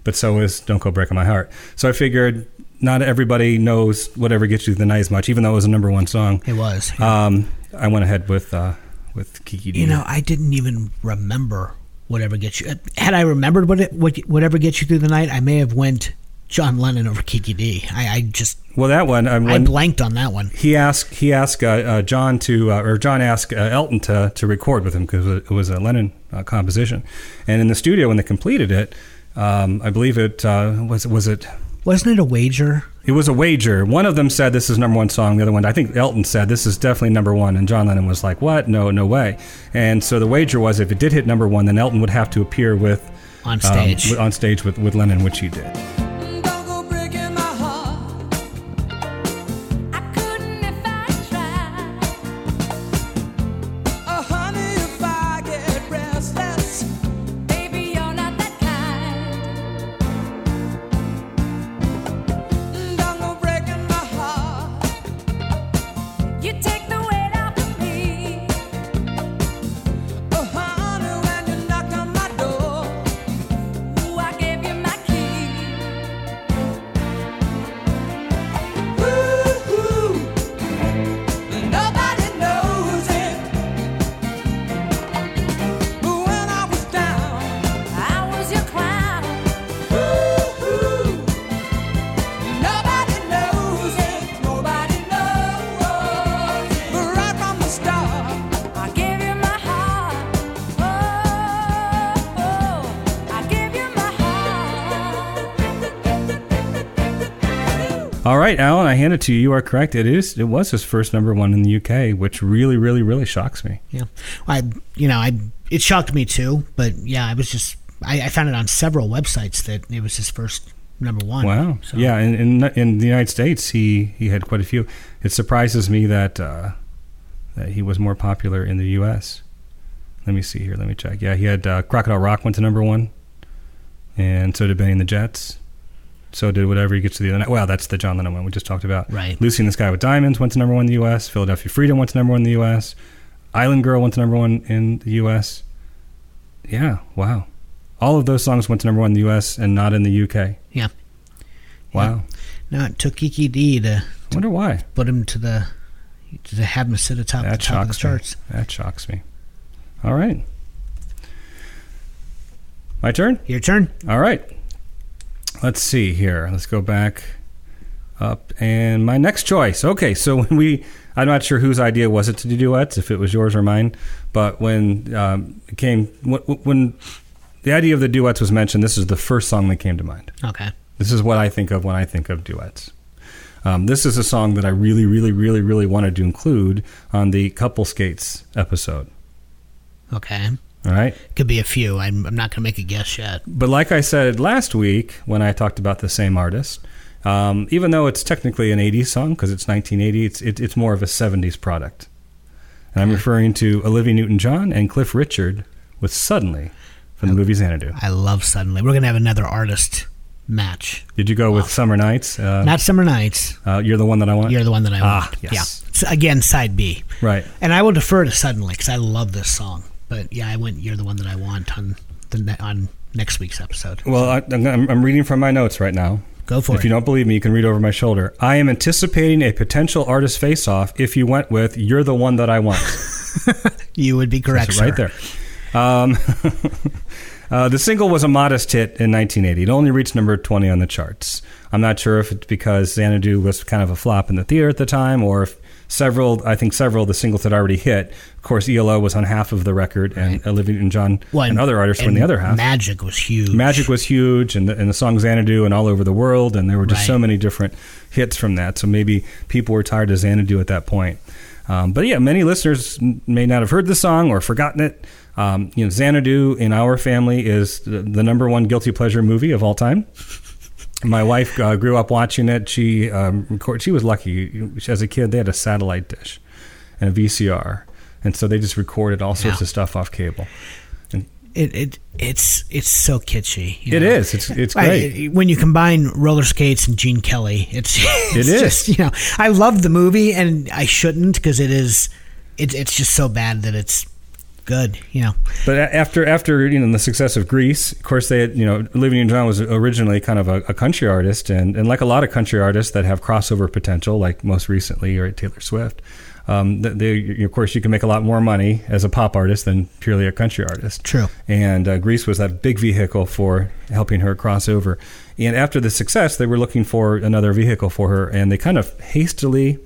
But so is "Don't Go Breaking My Heart." So I figured not everybody knows "Whatever Gets You Through the Night" as much, even though it was a number one song. It was. Um, I went ahead with uh, with Kiki Dee. You know, I didn't even remember whatever gets you. Had I remembered what it, what whatever gets you through the night, I may have went John Lennon over Kiki Dee. I, I just well, that one. I, I blanked on that one. he asked he asked uh, uh, John to uh, or John asked uh, Elton to to record with him because it was a Lennon uh, composition, and in the studio when they completed it, um, I believe it uh, was was it. Wasn't it a wager? It was a wager. One of them said this is number one song. The other one, I think Elton said this is definitely number one, and John Lennon was like, "What? No, no way." And so the wager was if it did hit number one, then Elton would have to appear with On um, stage. with- on stage with, with Lennon, which he did. Right, Alan, I hand it to you. You are correct. It is. It was his first number one in the UK, which really, really, really shocks me. Yeah, I you know I it shocked me too, but yeah, I was just I, I found it on several websites that it was his first number one. Wow. So, Yeah, in, in in the United States, he he had quite a few. It surprises me that uh, that he was more popular in the U.S. Let me see here. Let me check. Yeah, he had uh, Crocodile Rock went to number one, and so did Bennie and the Jets. So did whatever he gets to the other night. Well, that's the John Lennon one we just talked about. Right. Lucy in the Sky with Diamonds went to number one in the U.S. Philadelphia Freedom went to number one in the U.S. Island Girl went to number one in the U.S. Yeah. Wow. All of those songs went to number one in the U.S. and not in the U.K. Yeah. Wow. No, it took Kiki Dee to Wonder why. put him to the to have him sit atop the That top of the charts. me. That shocks me. All right. My turn? Your turn. All right. Let's see here. Let's go back up. And my next choice. Okay, so when we, I'm not sure whose idea was it to do duets, if it was yours or mine, but when um, it came, when, when the idea of the duets was mentioned, this is the first song that came to mind. Okay. This is what I think of when I think of duets. Um, this is a song that I really, really, really, really wanted to include on the Couple Skates episode. Okay. All right. Could be a few. I'm, I'm not going to make a guess yet. But like I said last week when I talked about the same artist, um, even though it's technically an 80s song because it's 1980, it's, it, it's more of a 70s product. And I'm referring to Olivia Newton John and Cliff Richard with Suddenly from the movie Xanadu. I love Suddenly. We're going to have another artist match. Did you go with Summer Nights? Uh, Not Summer Nights. uh, you're the one that I want? You're the one that I Ah, want. yes. Yeah. It's, again, side B. Right. And I will defer to Suddenly because I love this song. But yeah, I went. You're the one that I want on the ne- on next week's episode. Well, I, I'm, I'm reading from my notes right now. Go for if it. If you don't believe me, you can read over my shoulder. I am anticipating a potential artist face off if you went with You're the One That I Want. You would be correct, right there. Um, uh, the single was a modest hit in 1980. It only reached number 20 on the charts. I'm not sure if it's because Xanadu was kind of a flop in the theater at the time or if several, I think several of the singles had already hit. Of course, ELO was on half of the record and Olivia and John Well, and other artists were on the other half. Magic was huge. Magic was huge, and the, and the song Xanadu and all over the world, and there were just so many different hits from that. So maybe people were tired of Xanadu at that point. Um, but yeah, many listeners may not have heard the song or forgotten it. Um, you know, Xanadu in our family is the, the number one guilty pleasure movie of all time. My wife uh, grew up watching it. She um, She was lucky. As a kid, they had a satellite dish and a VCR, and so they just recorded all sorts Yeah. of stuff off cable. It, it it's it's so kitschy. you know? is. It's it's I- great. when you combine roller skates and Gene Kelly, it's, it's is. just you know I love the movie and I shouldn't because it is it, it's just so bad that it's good. You know, But after after you know the success of Grease, of course they had you know Olivia Newton-John was originally kind of a, a country artist, and, and like a lot of country artists that have crossover potential, like most recently or Taylor Swift. Um, th- they, of course, you can make a lot more money as a pop artist than purely a country artist. True. And uh, Grease was that big vehicle for helping her cross over. And after the success, they were looking for another vehicle for her, and they kind of hastily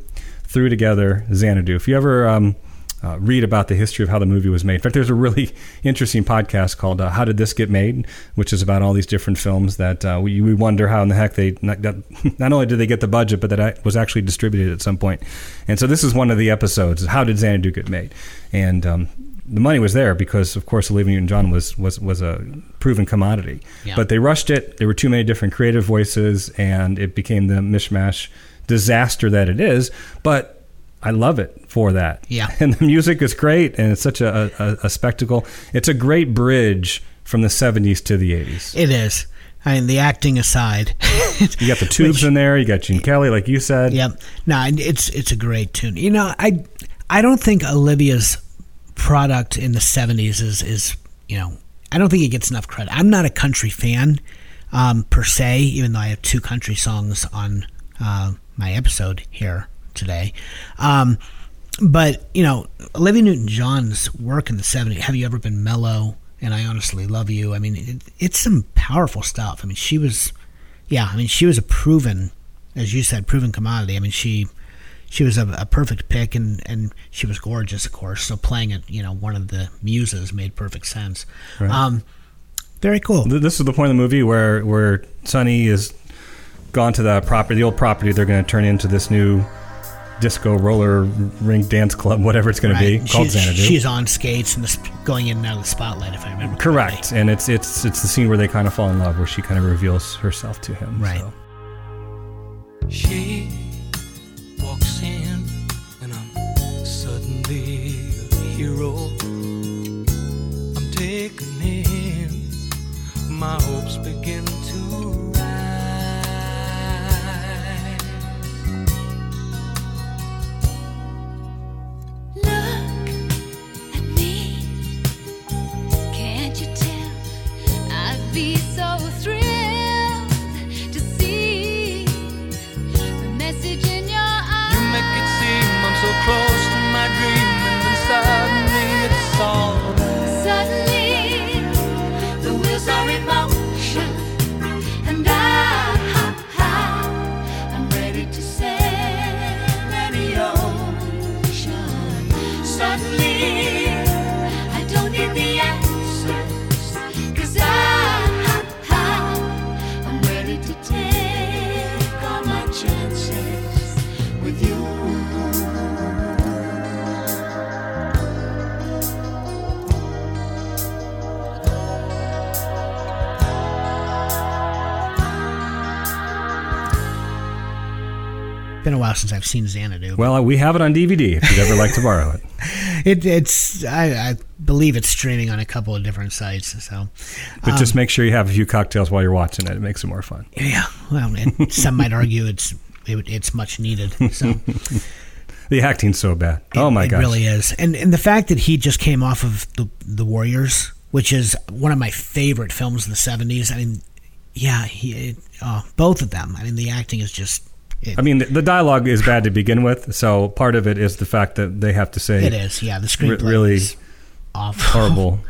threw together Xanadu. If you ever um, uh, read about the history of how the movie was made, in fact, there's a really interesting podcast called uh, "How Did This Get Made," which is about all these different films that uh, we, we wonder how in the heck they not, got, not only did they get the budget, but that it was actually distributed at some point. And so this is one of the episodes: "How did Xanadu get made?" And um, the money was there because, of course, Olivia Newton-John was was was a proven commodity. Yeah. But they rushed it. There were too many different creative voices, and it became the mishmash disaster that it is. But I love it for that. Yeah. And the music is great, and it's such a, a, a spectacle. It's a great bridge from the 70s to the 80s. it is. I mean, the acting aside, You got the tubes Which- in there. You got Gene Kelly, like you said. Yep. No, it's it's a great tune. You know, I I don't think Olivia's product in the '70s is is you know I don't think it gets enough credit. I'm not a country fan um, per se, even though I have two country songs on uh, my episode here today. Um, but you know, Olivia Newton-John's work in the '70s. Have you ever been mellow? And I honestly love you. I mean, it, it's some powerful stuff. I mean, she was, yeah. I mean, she was a proven, as you said, proven commodity. I mean, she she was a, a perfect pick, and and she was gorgeous, of course. So playing it, you know, one of the muses made perfect sense. Um, very cool. This is the point of the movie where where Sonny is gone to the property, the old property. They're going to turn into this new disco roller rink dance club, whatever it's going to be called she's, Xanadu. she's on skates and the, sp- going in and out of the spotlight, if I remember Correct, correctly. and it's it's it's the scene where they kind of fall in love, where she kind of reveals herself to him. Right. so. She walks in, and I'm suddenly a hero. I'm taken in, my hopes begin so Been a while since I've seen Xanadu. Well, we have it on DVD if you'd ever like to borrow it. It, it's I, I believe it's streaming on a couple of different sites. So But Um, just make sure you have a few cocktails while you're watching it. It makes it more fun. yeah, well, and some might argue it's it, it's much needed. So The acting's so bad. oh my gosh. it gosh. really is. And and the fact that he just came off of the the Warriors, which is one of my favorite films of the '70s. I mean, yeah, he it, uh, both of them. I mean, the acting is just it, I mean, the, the dialogue is bad to begin with, so part of it is the fact that they have to say it is. Yeah, the re- screenplay really is awful. horrible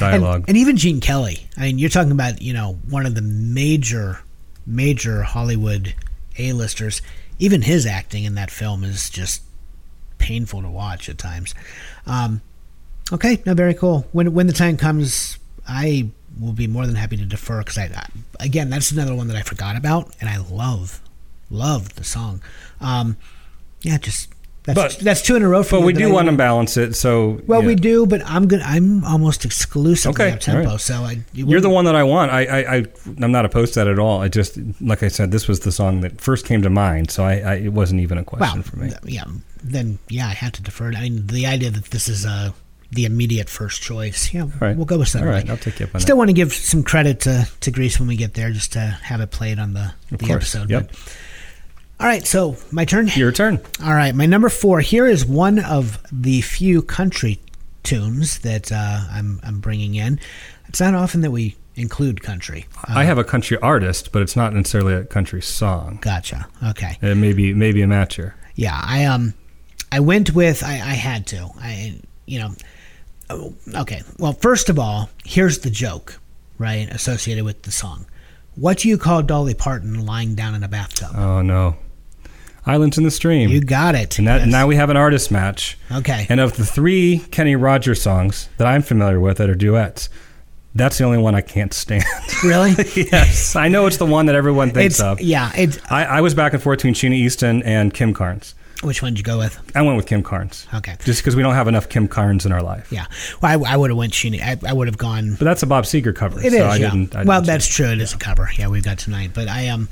And, dialogue. and even Gene Kelly. I mean, you're talking about you know one of the major, major Hollywood A-listers. Even his acting in that film is just painful to watch at times. Um, okay, no, very cool. When when the time comes, I will be more than happy to defer because I, I again that's another one that I forgot about and I love love the song. Um, yeah, just that's But- that's two in a row for but we do want to balance it, so Well, we do, but I'm good. I'm almost exclusively Okay, tempo, right. so I. you You're the one that I want. I, I, I, I'm not opposed to that at all. I just, like I said, this was the song that first came to mind, so I, I it wasn't even a question Well, for me. th- yeah. Then yeah, I had to defer. I mean, the idea that this is uh, the immediate first choice. Yeah, right. we'll go with that. All right, I'll take you up on Still that. want to give some credit to to Grease when we get there, just to have it played on the Of the course. episode. Yep. But- all right, so my turn. Your turn. All right, my number four here is one of the few country tunes that uh, I'm I'm bringing in. It's not often that we include country. Uh, I have a country artist, but it's not necessarily a country song. gotcha. Okay. It may be, maybe a matcher. Yeah, I um, I went with I, I had to. I you know, oh, okay. Well, first of all, here's the joke, right? Associated with the song. What do you call Dolly Parton lying down in a bathtub? Oh no, Islands in the Stream. you got it. and that, Yes. now we have an artist match. okay. And of the three Kenny Rogers songs that I'm familiar with that are duets, that's the only one I can't stand. really? yes, I know it's the one that everyone thinks it's of. yeah. It's I, I was back and forth between Sheena Easton and Kim Carnes. which one did you go with? I went with Kim Carnes. Okay. Just because we don't have enough Kim Carnes in our life. Yeah. Well, I, I would have went Sheena. I, I would have gone. But that's a Bob Seger cover. It is. so I yeah. didn't, I well, didn't that's true. It is a cover. Yeah, we've got tonight. But I um.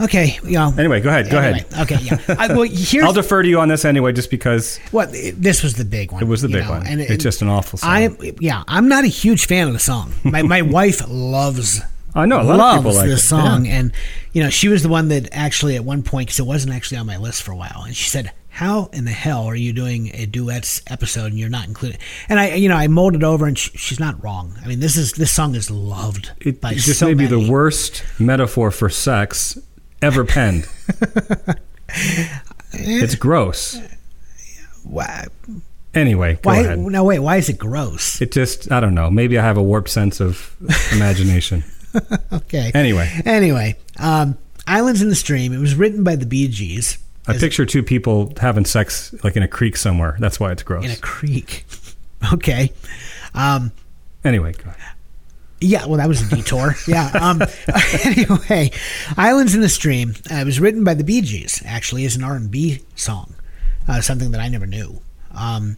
Okay. Know. Anyway, go ahead. Go anyway, ahead. Okay. Yeah. I, well, here's I'll defer to you on this anyway, just because Well, this was the big one. it was the big know, one. and it's just an awful song. I yeah, I'm not a huge fan of the song. My my wife loves I know a lot loves of people like this it. song, Yeah. and you know she was the one that actually at one point because it wasn't actually on my list for a while, and she said. How in the hell are you doing a duets episode and you're not included? And I, you know, I mulled it over, and sh- she's not wrong. I mean, this is this song is loved It, by it just so may be many. the worst metaphor for sex ever penned. it's gross. Why? Anyway, go why ahead. no, wait. Why is it gross? It just, I don't know. Maybe I have a warped sense of imagination. Okay. Anyway, Anyway, um, Islands in the Stream. It was written by the Bee Gees I picture two people having sex like in a creek somewhere. That's why it's gross. in a creek. okay. Um, anyway, go ahead. Yeah, well, that was a detour. yeah. Um, anyway, "Islands in the Stream" uh, was written by the Bee Gees, actually, as an R and B song, uh, something that I never knew. Um,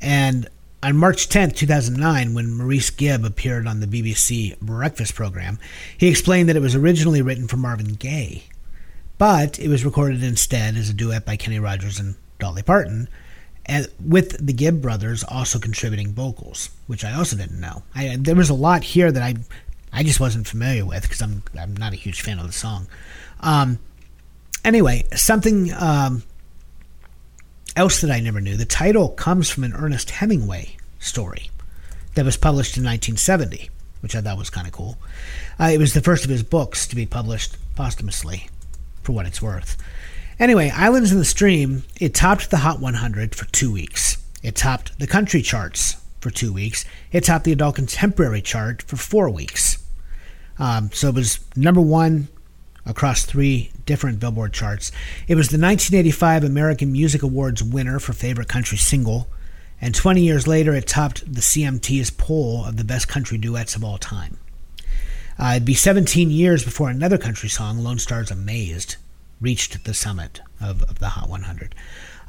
and on March 10th, 2009, when Maurice Gibb appeared on the BBC Breakfast program, he explained that it was originally written for Marvin Gaye, but it was recorded instead as a duet by Kenny Rogers and Dolly Parton, and with the Gibb brothers also contributing vocals, which I also didn't know. I, there was a lot here that I, I just wasn't familiar with because I'm I'm not a huge fan of the song. Um, anyway, something um, else that I never knew. The title comes from an Ernest Hemingway story that was published in 1970, which I thought was kind of cool. Uh, it was the first of his books to be published posthumously, for what it's worth. Anyway, Islands in the Stream, it topped the Hot 100 for two weeks. It topped the country charts for two weeks. It topped the adult contemporary chart for four weeks. Um, so it was number one across three different Billboard charts. It was the 1985 American Music Awards winner for favorite country single, and 20 years later, it topped the CMT's poll of the best country duets of all time. Uh, it'd be 17 years before another country song, Lonestar's Amazed, reached the summit of, of the Hot 100.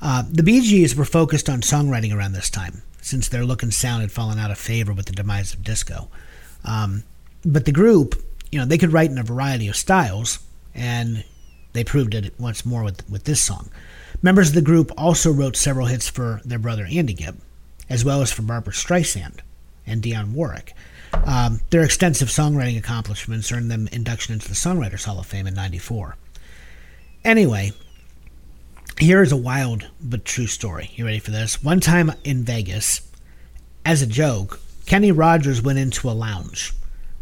Uh, the Bee Gees were focused on songwriting around this time, since their look and sound had fallen out of favor with the demise of disco. Um, but the group, you know, they could write in a variety of styles, and they proved it once more with, with this song. Members of the group also wrote several hits for their brother Andy Gibb, as well as for Barbra Streisand and Dionne Warwick. Um, their extensive songwriting accomplishments earned them induction into the Songwriters Hall of Fame in 94. Anyway, here is a wild but true story. You ready for this? One time in Vegas, as a joke, Kenny Rogers went into a lounge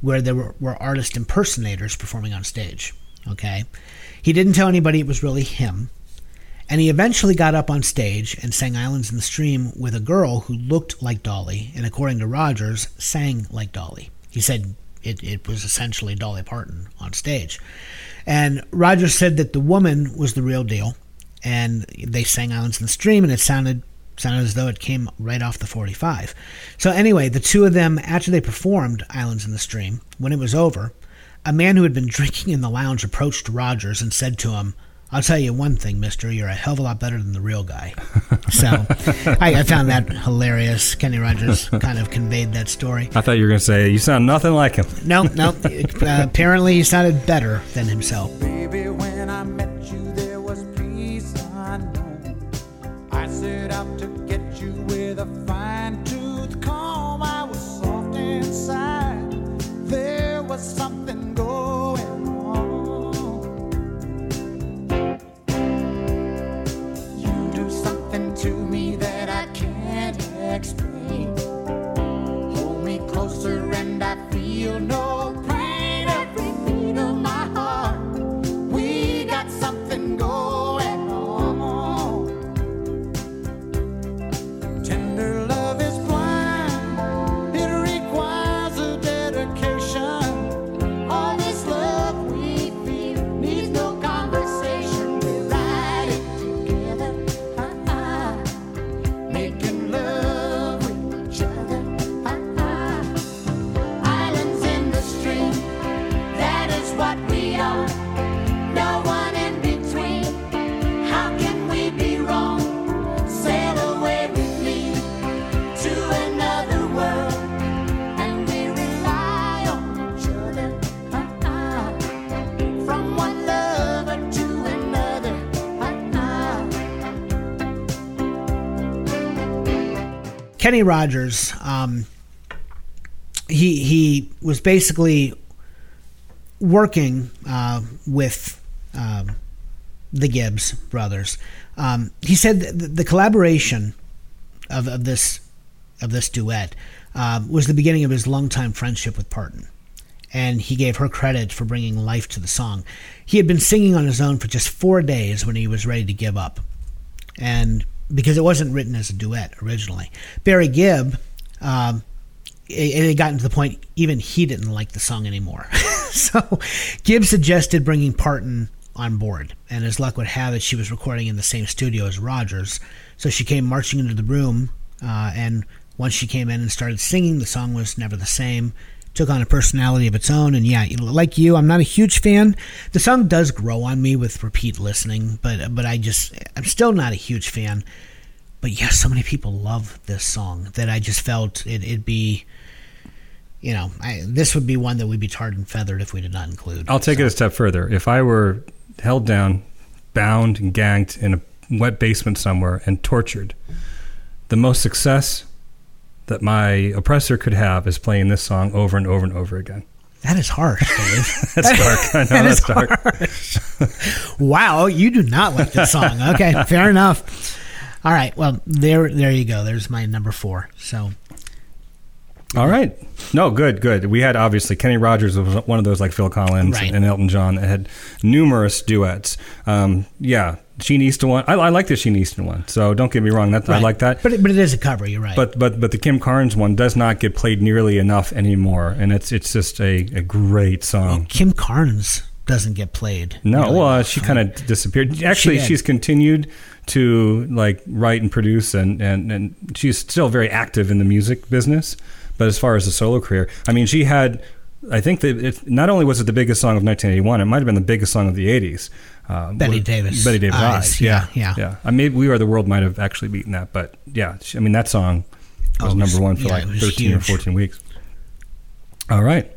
where there were, were artist impersonators performing on stage. Okay? He didn't tell anybody it was really him. And he eventually got up on stage and sang Islands in the Stream with a girl who looked like Dolly, and according to Rogers, sang like Dolly. He said it, it was essentially Dolly Parton on stage. And Rogers said that the woman was the real deal, and they sang Islands in the Stream, and it sounded sounded as though it came right off the 45. So anyway, the two of them, after they performed Islands in the Stream, when it was over, a man who had been drinking in the lounge approached Rogers and said to him, I'll tell you one thing, mister, you're a hell of a lot better than the real guy. so I, I found that hilarious. Kenny Rogers kind of conveyed that story. I thought you were going to say, you sound nothing like him. No, no. Uh, apparently, he sounded better than himself. Baby, when I met you, there was peace unknown. I set out to get you with a fine tooth comb. I was soft inside. There was something going something to me that I can't explain. Hold me closer and I feel no Kenny Rogers, um, he he was basically working uh, with um, the Gibbs brothers. Um, he said the, collaboration of, of this of this duet um, was the beginning of his longtime friendship with Parton, and he gave her credit for bringing life to the song. He had been singing on his own for just four days when he was ready to give up and because it wasn't written as a duet originally. Barry Gibb, um, it, had gotten to the point even he didn't like the song anymore. so Gibb suggested bringing Parton on board, and as luck would have it, she was recording in the same studio as Rogers. So she came marching into the room, uh, and once she came in and started singing, the song was never the same. Took on a personality of its own. And yeah, you know, like you, I'm not a huge fan. The song does grow on me with repeat listening, but but I just I'm still not a huge fan. But yeah, so many people love this song that I just felt it, it'd be. You know, I, this would be one that we'd be tarred and feathered if we did not include. I'll take So- it a step further. If I were held down, bound, and gagged in a wet basement somewhere and tortured, the most success that my oppressor could have is playing this song over and over and over again. That is harsh, That's dark. I know That is dark. wow, you do not like this song. Okay, fair enough. All right, well there there you go. There's my number four. So All right. No, good, good. We had obviously Kenny Rogers was one of those like Phil Collins Right. and Elton John that had numerous duets. Um, yeah, Sheena Easton one. I, I like the Sheena Easton one. So don't get me wrong. That I like that. But it, but it is a cover. You're right. But but but the Kim Carnes one does not get played nearly enough anymore, and it's it's just a, a great song. Kim Carnes doesn't get played. No, nearly well, enough. she kind of disappeared. Actually, did. she's continued to like write and produce, and, and and she's still very active in the music business. But as far as a solo career, I mean, she had. I think that it, not only was it the biggest song of 1981, it might have been the biggest song of the 80s. Uh, Bette Davis. Bette Davis Eyes. Eyes. Yeah, Yeah, yeah. yeah. I mean, We Are the World might have actually beaten that, but yeah, I mean that song was Oh, was- number one for yeah, like it was 13 or 14 weeks. All right.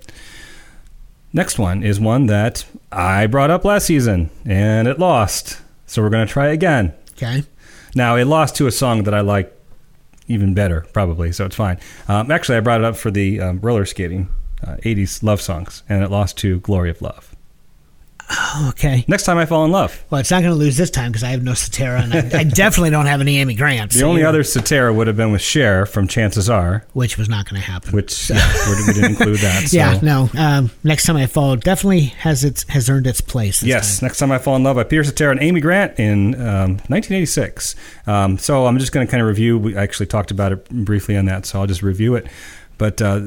Next one is one that I brought up last season and it lost. So we're going to try again. okay. Now, it lost to a song that I like even better, probably, so it's fine. Um, actually, I brought it up for the um, roller skating uh, 80s love songs, and it lost to Glory of Love. Okay. Next time I fall in love. Well, it's not going to lose this time because I have no Cetera, and I, I definitely don't have any Amy Grant. The so only other Cetera would have been with Cher from Chances Are, which was not going to happen. which yeah, we didn't include that. So. yeah, no. Um, next time I fall definitely has its has earned its place. This Yes, time. next time I fall in love by Peter Cetera and Amy Grant in um, 1986. Um, so I'm just going to kind of review. We actually talked about it briefly on that, so I'll just review it. But uh,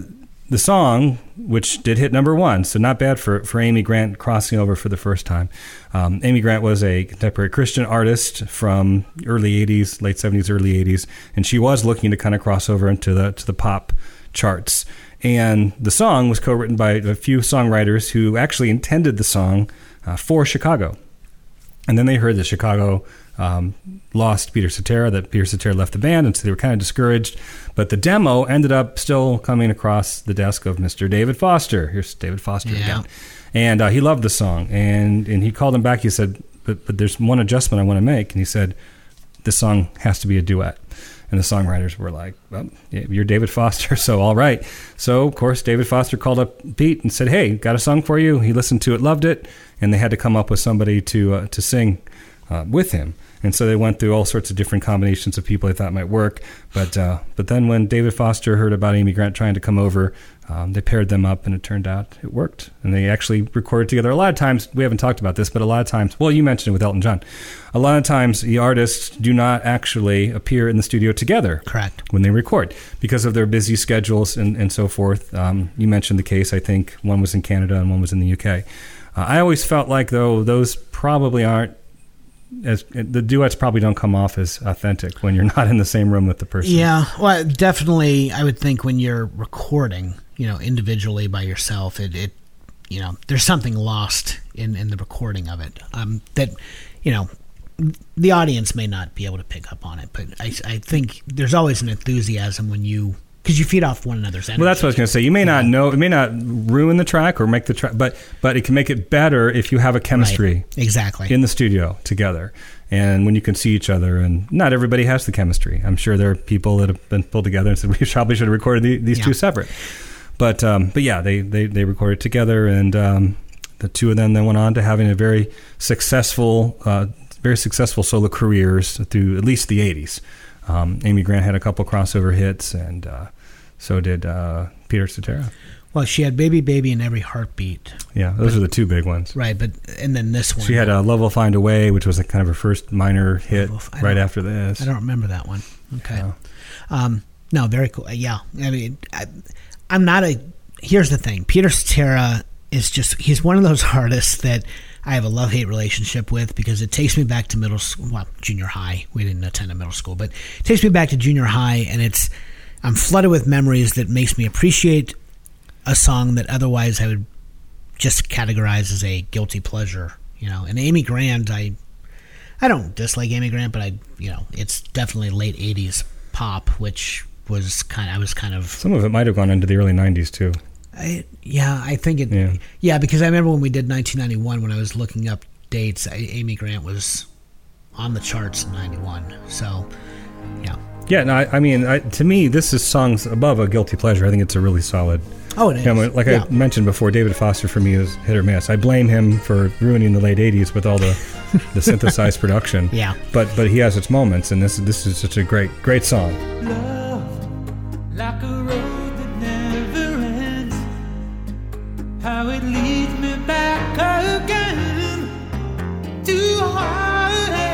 the song, which did hit number one, so not bad for for Amy Grant crossing over for the first time. Um, Amy Grant was a contemporary Christian artist from early 80s, late 70s, early 80s, and she was looking to kind of cross over into the to the pop charts. And the song was co-written by a few songwriters who actually intended the song uh, for Chicago. And then they heard that Chicago um, lost Peter Cetera, that Peter Cetera left the band, and so they were kind of discouraged. But the demo ended up still coming across the desk of Mr. David Foster. Here's David Foster Yeah. again. And uh, he loved the song. And, and he called him back. He said, but, but there's one adjustment I want to make. And he said, this song has to be a duet. And the songwriters were like, well, you're David Foster, so all right. So, of course, David Foster called up Pete and said, hey, got a song for you. He listened to it, loved it, and they had to come up with somebody to, uh, to sing uh, with him. And so they went through all sorts of different combinations of people they thought might work. But, uh, but then when David Foster heard about Amy Grant trying to come over, um, they paired them up, and it turned out it worked. And they actually recorded together. A lot of times, we haven't talked about this, but a lot of times, well, you mentioned it with Elton John. A lot of times, the artists do not actually appear in the studio together Correct. when they record because of their busy schedules and, and so forth. Um, you mentioned the case, I think one was in Canada and one was in the UK. Uh, I always felt like, though, those probably aren't as the duets probably don't come off as authentic when you're not in the same room with the person. Yeah, well, definitely. I would think when you're recording, you know, individually by yourself, it, it you know, there's something lost in in the recording of it. Um, that, you know, the audience may not be able to pick up on it, but I, I think there's always an enthusiasm when you because you feed off one another's energy. Well, that's what I was going to say. You may not know, it may not ruin the track or make the track, but but it can make it better if you have a chemistry Right. Exactly. in the studio together, and when you can see each other. And not everybody has the chemistry. I'm sure there are people that have been pulled together and said we probably should have recorded the, these Yeah. two separate. But um, but yeah, they they they recorded together, and um, the two of them then went on to having a very successful, uh, very successful solo careers through at least the '80s. Um, Amy Grant had a couple crossover hits, and uh, so did uh, Peter Cetera. well, she had "Baby, Baby" in every heartbeat, Yeah, those are the two big ones. right? But and then this one, She had a "Love Will Find a Way," which was a kind of her first minor hit right after this. I don't remember that one. Okay. Yeah. Um, no, very cool. Uh, Yeah. I mean, I, I'm not a. Here's the thing Peter Cetera is just. He's one of those artists that I have a love hate relationship with because it takes me back to middle school. Well, junior high. We didn't attend a middle school, but it takes me back to junior high, and it's. I'm flooded with memories that makes me appreciate a song that otherwise I would just categorize as a guilty pleasure. You know, and Amy Grant, I I don't dislike Amy Grant, but I you know it's definitely late '80s pop, which was kind. Of, I was kind of Some of it might have gone into the early '90s too. I, yeah, I think it. Yeah. Yeah. because I remember when we did 1991 when I was looking up dates. I, Amy Grant was on the charts in '91. So, yeah. Yeah, no, I, I mean, I, to me, this is songs above a guilty pleasure. I think it's a really solid. Oh, it is. Yeah, like Yeah. I mentioned before, David Foster for me is hit or miss. I blame him for ruining the late '80s with all the the synthesized production. Yeah. but but he has its moments, and this this is such a great great song. Love, like How it leads me back again to a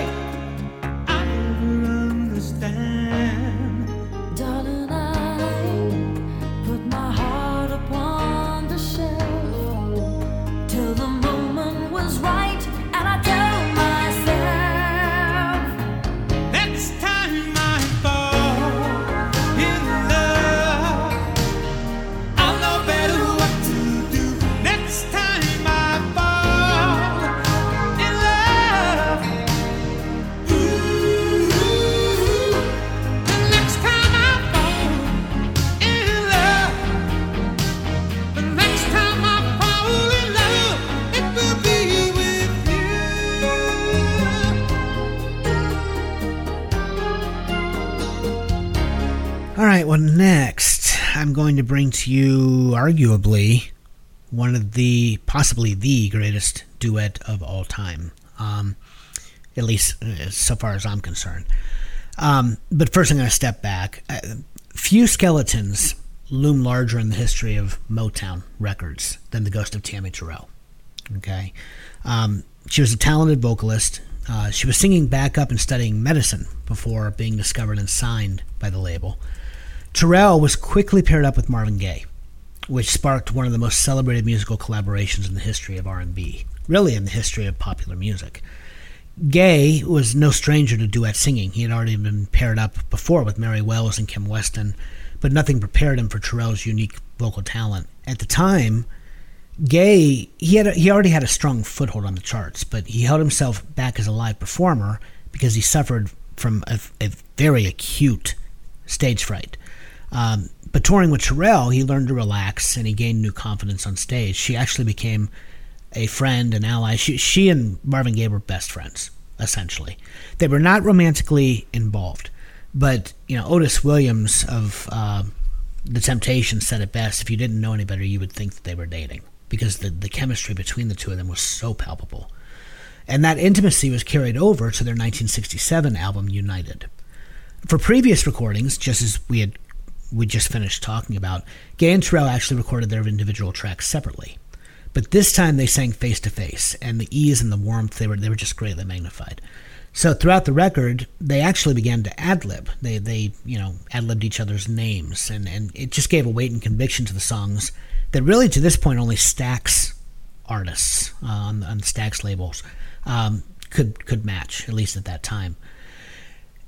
right. Well, next I'm going to bring to you, arguably, one of the possibly the greatest duet of all time. Um, at least uh, so far as I'm concerned. Um, but first, I'm going to step back. Uh, few skeletons loom larger in the history of Motown records than the ghost of Tammy Terrell. Okay, um, she was a talented vocalist. Uh, she was singing backup and studying medicine before being discovered and signed by the label. Terrell was quickly paired up with Marvin Gaye, which sparked one of the most celebrated musical collaborations in the history of R&B, really in the history of popular music. Gaye was no stranger to duet singing. He had already been paired up before with Mary Wells and Kim Weston, but nothing prepared him for Terrell's unique vocal talent. At the time, Gaye he had a, he already had a strong foothold on the charts, but he held himself back as a live performer because he suffered from a, a very acute stage fright. Um, but touring with Terrell, he learned to relax and he gained new confidence on stage. She actually became a friend, an ally. She, she and Marvin Gaye were best friends, essentially. They were not romantically involved, but you know Otis Williams of uh, the Temptations said it best. If you didn't know any better, you would think that they were dating because the the chemistry between the two of them was so palpable, and that intimacy was carried over to their 1967 album United. For previous recordings, just as we had we just finished talking about, Gaye and Terrell actually recorded their individual tracks separately. But this time they sang face to face, and the ease and the warmth they were they were just greatly magnified. So throughout the record, they actually began to ad lib. They they you know ad libbed each other's names, and and it just gave a weight and conviction to the songs that really to this point only Stax artists uh, on on Stax labels um, could could match at least at that time.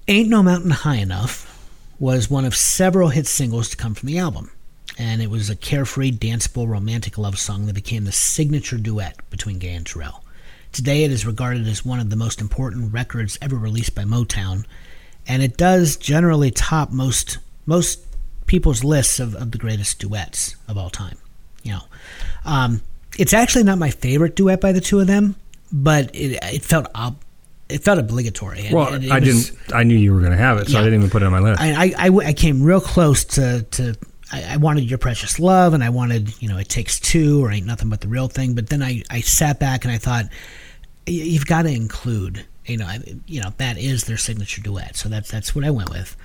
Ain't No Mountain High Enough was one of several hit singles to come from the album, and it was a carefree, danceable, romantic love song that became the signature duet between Gaye and Terrell. Today, it is regarded as one of the most important records ever released by Motown, and it does generally top most most people's lists of, of the greatest duets of all time. You know, um, it's actually not my favorite duet by the two of them, but it it felt ob- it felt obligatory. and- Well, and I was- didn't. I knew you were going to have it, so Yeah. I didn't even put it on my list. I, I, I, I came real close to, to I, I wanted Your Precious Love and I wanted, you know, It Takes Two or Ain't Nothing But the Real Thing. But then I, I sat back and I thought, you've got to include, you know, I, you know, that is their signature duet. So that's, that's what I went with.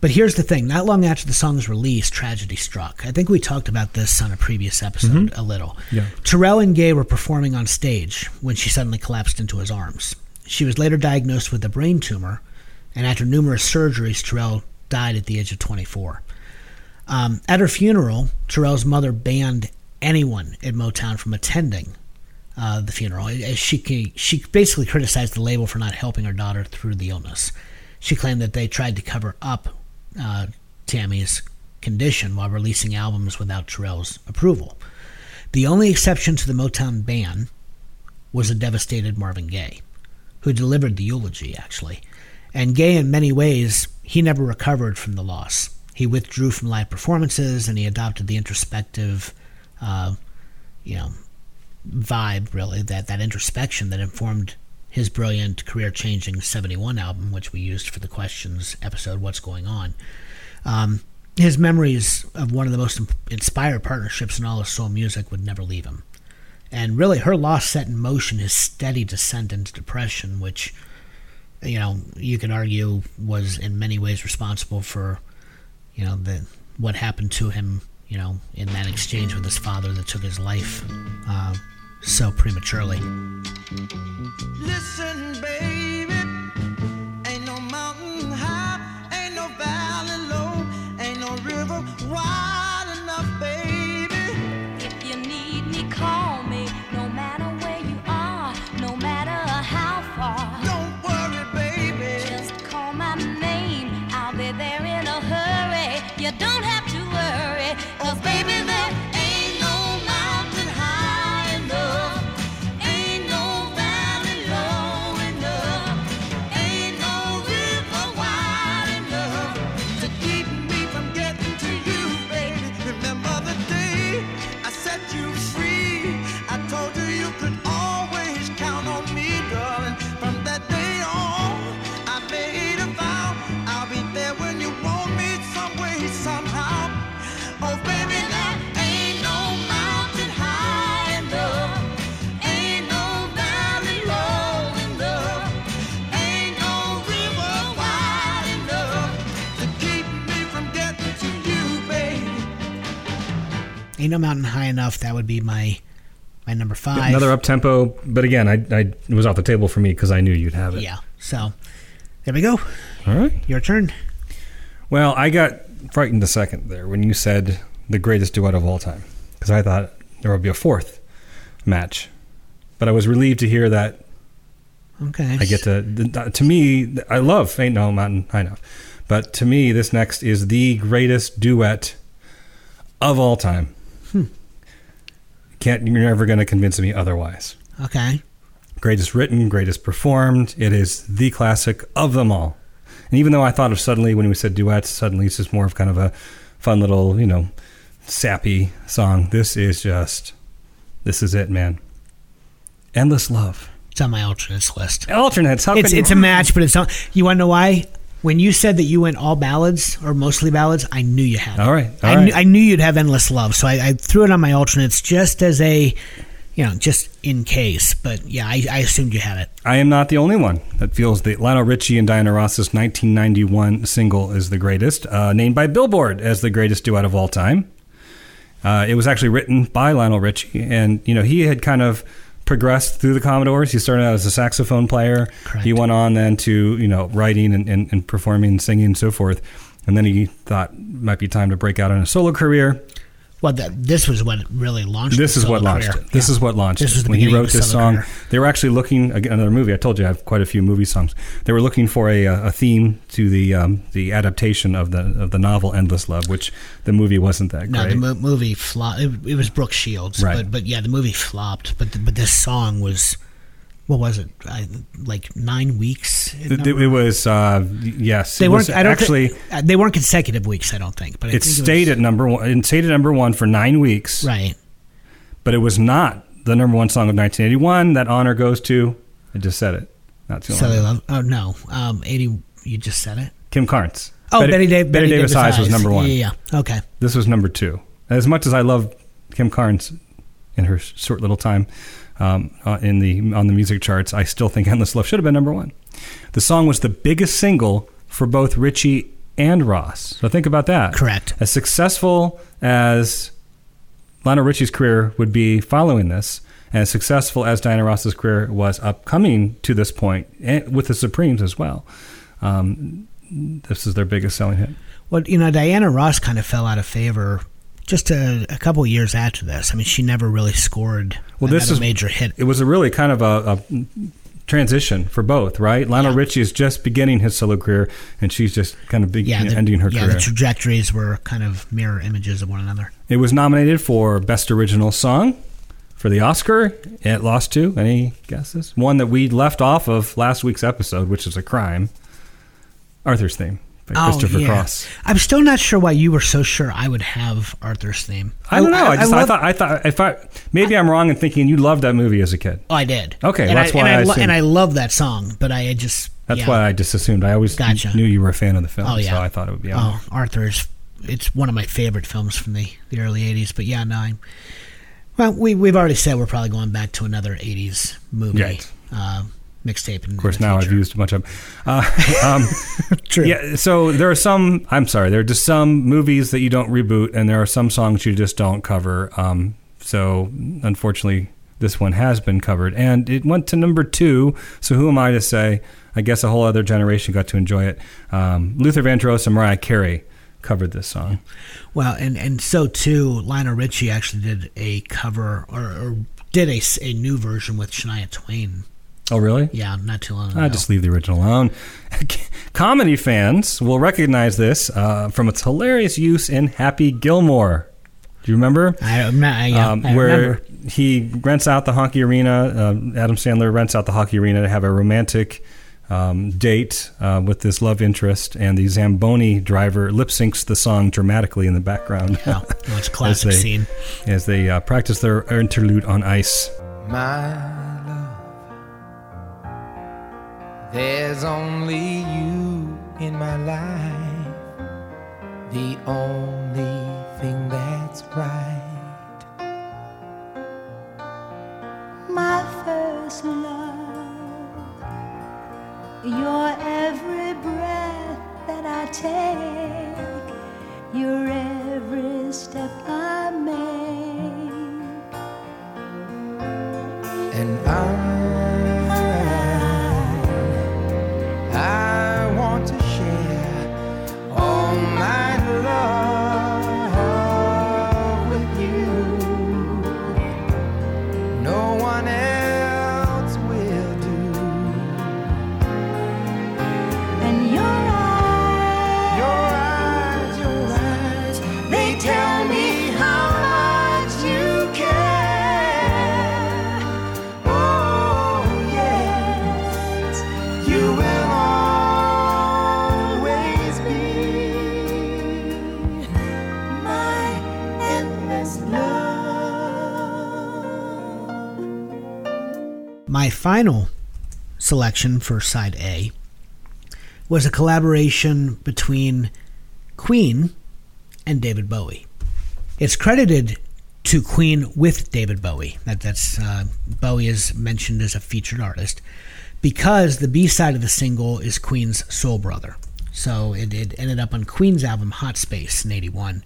But here's the thing not long after the song's release, tragedy struck. I think we talked about this on a previous episode mm-hmm. a little. Yeah. Terrell and Gaye were performing on stage when she suddenly collapsed into his arms. She was later diagnosed with a brain tumor, and after numerous surgeries, Terrell died at the age of 24. Um, at her funeral, Terrell's mother banned anyone at Motown from attending uh, the funeral. She, she basically criticized the label for not helping her daughter through the illness. She claimed that they tried to cover up uh, Tammy's condition while releasing albums without Terrell's approval. The only exception to the Motown ban was a devastated Marvin Gaye, who delivered the eulogy, actually. And Gaye, in many ways, he never recovered from the loss. He withdrew from live performances and he adopted the introspective, uh, you know, vibe, really, that, that introspection that informed his brilliant career changing 71 album, which we used for the questions episode, What's Going On. Um, his memories of one of the most inspired partnerships in all of soul music would never leave him. And really, her loss set in motion his steady descent into depression, which, you know, you could argue was in many ways responsible for, you know, the what happened to him, you know, in that exchange with his father that took his life uh, so prematurely. Listen, baby, Ain't no mountain high enough. That would be my my number five. Another up tempo, but again, I, I it was off the table for me because I knew you'd have it. Yeah. So there we go. All right. Your turn. Well, I got frightened a second there when you said the greatest duet of all time because I thought there would be a fourth match, but I was relieved to hear that Okay. I get to. To me, I love "Ain't No Mountain High Enough," but to me, this next is the greatest duet of all time. Hmm. Can't you're never going to convince me otherwise. Okay. Greatest written, greatest performed. It is the classic of them all. And even though I thought of suddenly when we said duets, suddenly it's just more of kind of a fun little, you know, sappy song. This is just, this is it, man. Endless love. It's on my alternates list. Alternates. How It's it's a match, but it's not. You want to know why? When you said that you went all ballads or mostly ballads, I knew you had. it. All right, all I, right. Knew, I knew you'd have endless love, so I, I threw it on my alternates just as a, you know, just in case. But yeah, I, I assumed you had it. I am not the only one that feels that Lionel Richie and Diana Ross's 1991 single is the greatest, uh, named by Billboard as the greatest duet of all time. Uh, it was actually written by Lionel Richie, and you know he had kind of progressed through the Commodores. He started out as a saxophone player. Correct. He went on then to you know writing and, and, and performing, and singing, and so forth. And then he thought it might be time to break out in a solo career. Well, that, this was what really launched. This is what launched career. it. This Yeah. is what launched This was the when he wrote this song, career. they were actually looking again, another movie. I told you I have quite a few movie songs. They were looking for a, uh, a theme to the um, the adaptation of the of the novel Endless Love, which the movie wasn't that No, great. the mo- movie flopped. It, it was Brooke Shields, Right. but but yeah, the movie flopped. But the, but this song was, what was it? I, like nine weeks. it, it was uh, yes. They it weren't. I don't actually. Think, uh, they weren't consecutive weeks. I don't think. But I it think stayed was, at number one. It stayed at number one for nine weeks, right. but it was not the number one song of 1981. That honor goes to. I just said it. Not too long. So they love. Oh no, um, eighty. You just said it. Kim Carnes. Oh, Bette, Dav- Bette Davis Eyes was number one. Yeah, yeah. Okay. This was number two. As much as I love Kim Carnes in her short little time um, uh, in the on the music charts, I still think "Endless Love" should have been number one. The song was the biggest single for both Richie and Ross. So think about that. Correct. As successful as Lionel Richie's career would be following this, and as successful as Diana Ross's career was upcoming to this point, and with the Supremes as well, um, this is their biggest selling hit. Well, you know, Diana Ross kind of fell out of favor just a, a couple years after this. I mean, she never really scored Well, this is major hit. It was a really kind of a, a transition for both, right? Lionel Richie is just beginning his solo career, and she's just kind of be- Yeah, the, ending her yeah, career. the trajectories were kind of mirror images of one another. It was nominated for Best Original Song for the Oscar. It lost to any guesses? One that we left off of last week's episode, which is a crime. Arthur's theme by Christopher Oh, yeah. Cross. I'm still not sure why you were so sure I would have Arthur's theme. I don't know. I, just I, love- thought I thought if I maybe I'm wrong in thinking you loved that movie as a kid. Oh, I did. Okay, and that's I, why and I I, lo- and I love that song, but I just That's yeah. why I just assumed. I always Gotcha. knew you were a fan of the film, Oh yeah, so I thought it would be. on. Oh, Arthur's. It's one of my favorite films from the, the early '80s. But yeah, no. I, well, we we've already said we're probably going back to another '80s movie Right. uh, mixtape. Of course, now I've used a bunch of. Uh, um, True. Yeah, so there are some. I'm sorry, there are just some movies that you don't reboot, and there are some songs you just don't cover. Um, so unfortunately, this one has been covered, and it went to number two. So who am I to say? I guess a whole other generation got to enjoy it. Um, Luther Vandross and Mariah Carey covered this song. Well, and and so too, Lionel Richie actually did a cover or, or did a new version with Shania Twain. Oh, really? Yeah, not too long ago. I just leave the original alone. Comedy fans will recognize this uh, from its hilarious use in Happy Gilmore. Do you remember? I, I'm not. Yeah, um, I where remember. he rents out the hockey arena. Uh, Adam Sandler rents out the hockey arena to have a romantic um, date uh, with this love interest, and the Zamboni driver lip syncs the song dramatically in the background Oh, well, it's a classic they- scene. as they uh, practice their interlude on ice. my There's only you in my life, the only thing that's right. my first love. Your every breath that I take, your every step I make. And I, I My final selection for side A was a collaboration between Queen and David Bowie. It's credited to Queen with David Bowie. That that's uh, Bowie is mentioned as a featured artist because the B side of the single is Queen's Soul Brother. So it, it ended up on Queen's album Hot Space in '81.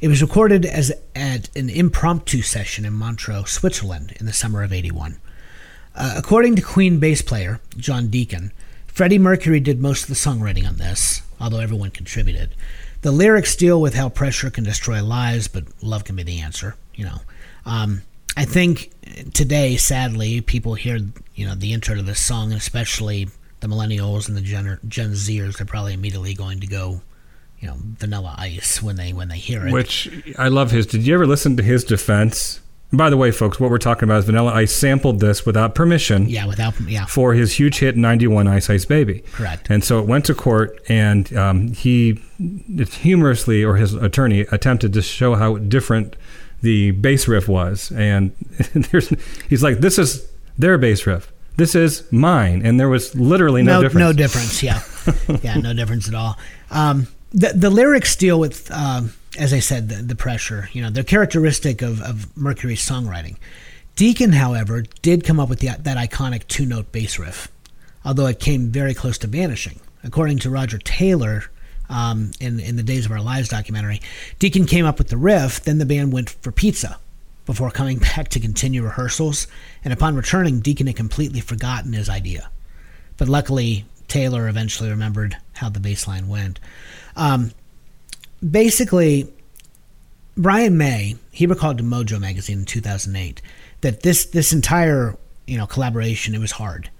It was recorded as at an impromptu session in Montreux, Switzerland, in the summer of '81. Uh, according to Queen bass player John Deacon, Freddie Mercury did most of the songwriting on this, although everyone contributed. The lyrics deal with how pressure can destroy lives, but love can be the answer. You know, um, I think today, sadly, people hear you know the intro to this song, especially the millennials and the Gen, Gen Zers, they're probably immediately going to go, you know, Vanilla Ice when they when they hear it. Which I love his. Did you ever listen to his defense? By the way, folks, what we're talking about is Vanilla Ice sampled this without permission yeah, without yeah, for his huge hit 91 Ice Ice Baby. Correct. And so it went to court, and um, he humorously, or his attorney, attempted to show how different the bass riff was. And there's, he's like, this is their bass riff. This is mine. And there was literally no, no difference. No difference. Yeah, yeah, no difference at all. Um, the the lyrics deal with, um, as I said, the, the pressure. You know, they're characteristic of of Mercury's songwriting. Deacon, however, did come up with the, that iconic two note bass riff, although it came very close to vanishing. According to Roger Taylor. Um, in in the Days of Our Lives documentary, Deacon came up with the riff. Then the band went for pizza before coming back to continue rehearsals. And upon returning, Deacon had completely forgotten his idea. But luckily, Taylor eventually remembered how the bass line went. Um, basically, Brian May he recalled to Mojo magazine in 2008 that this this entire you know collaboration it was hard.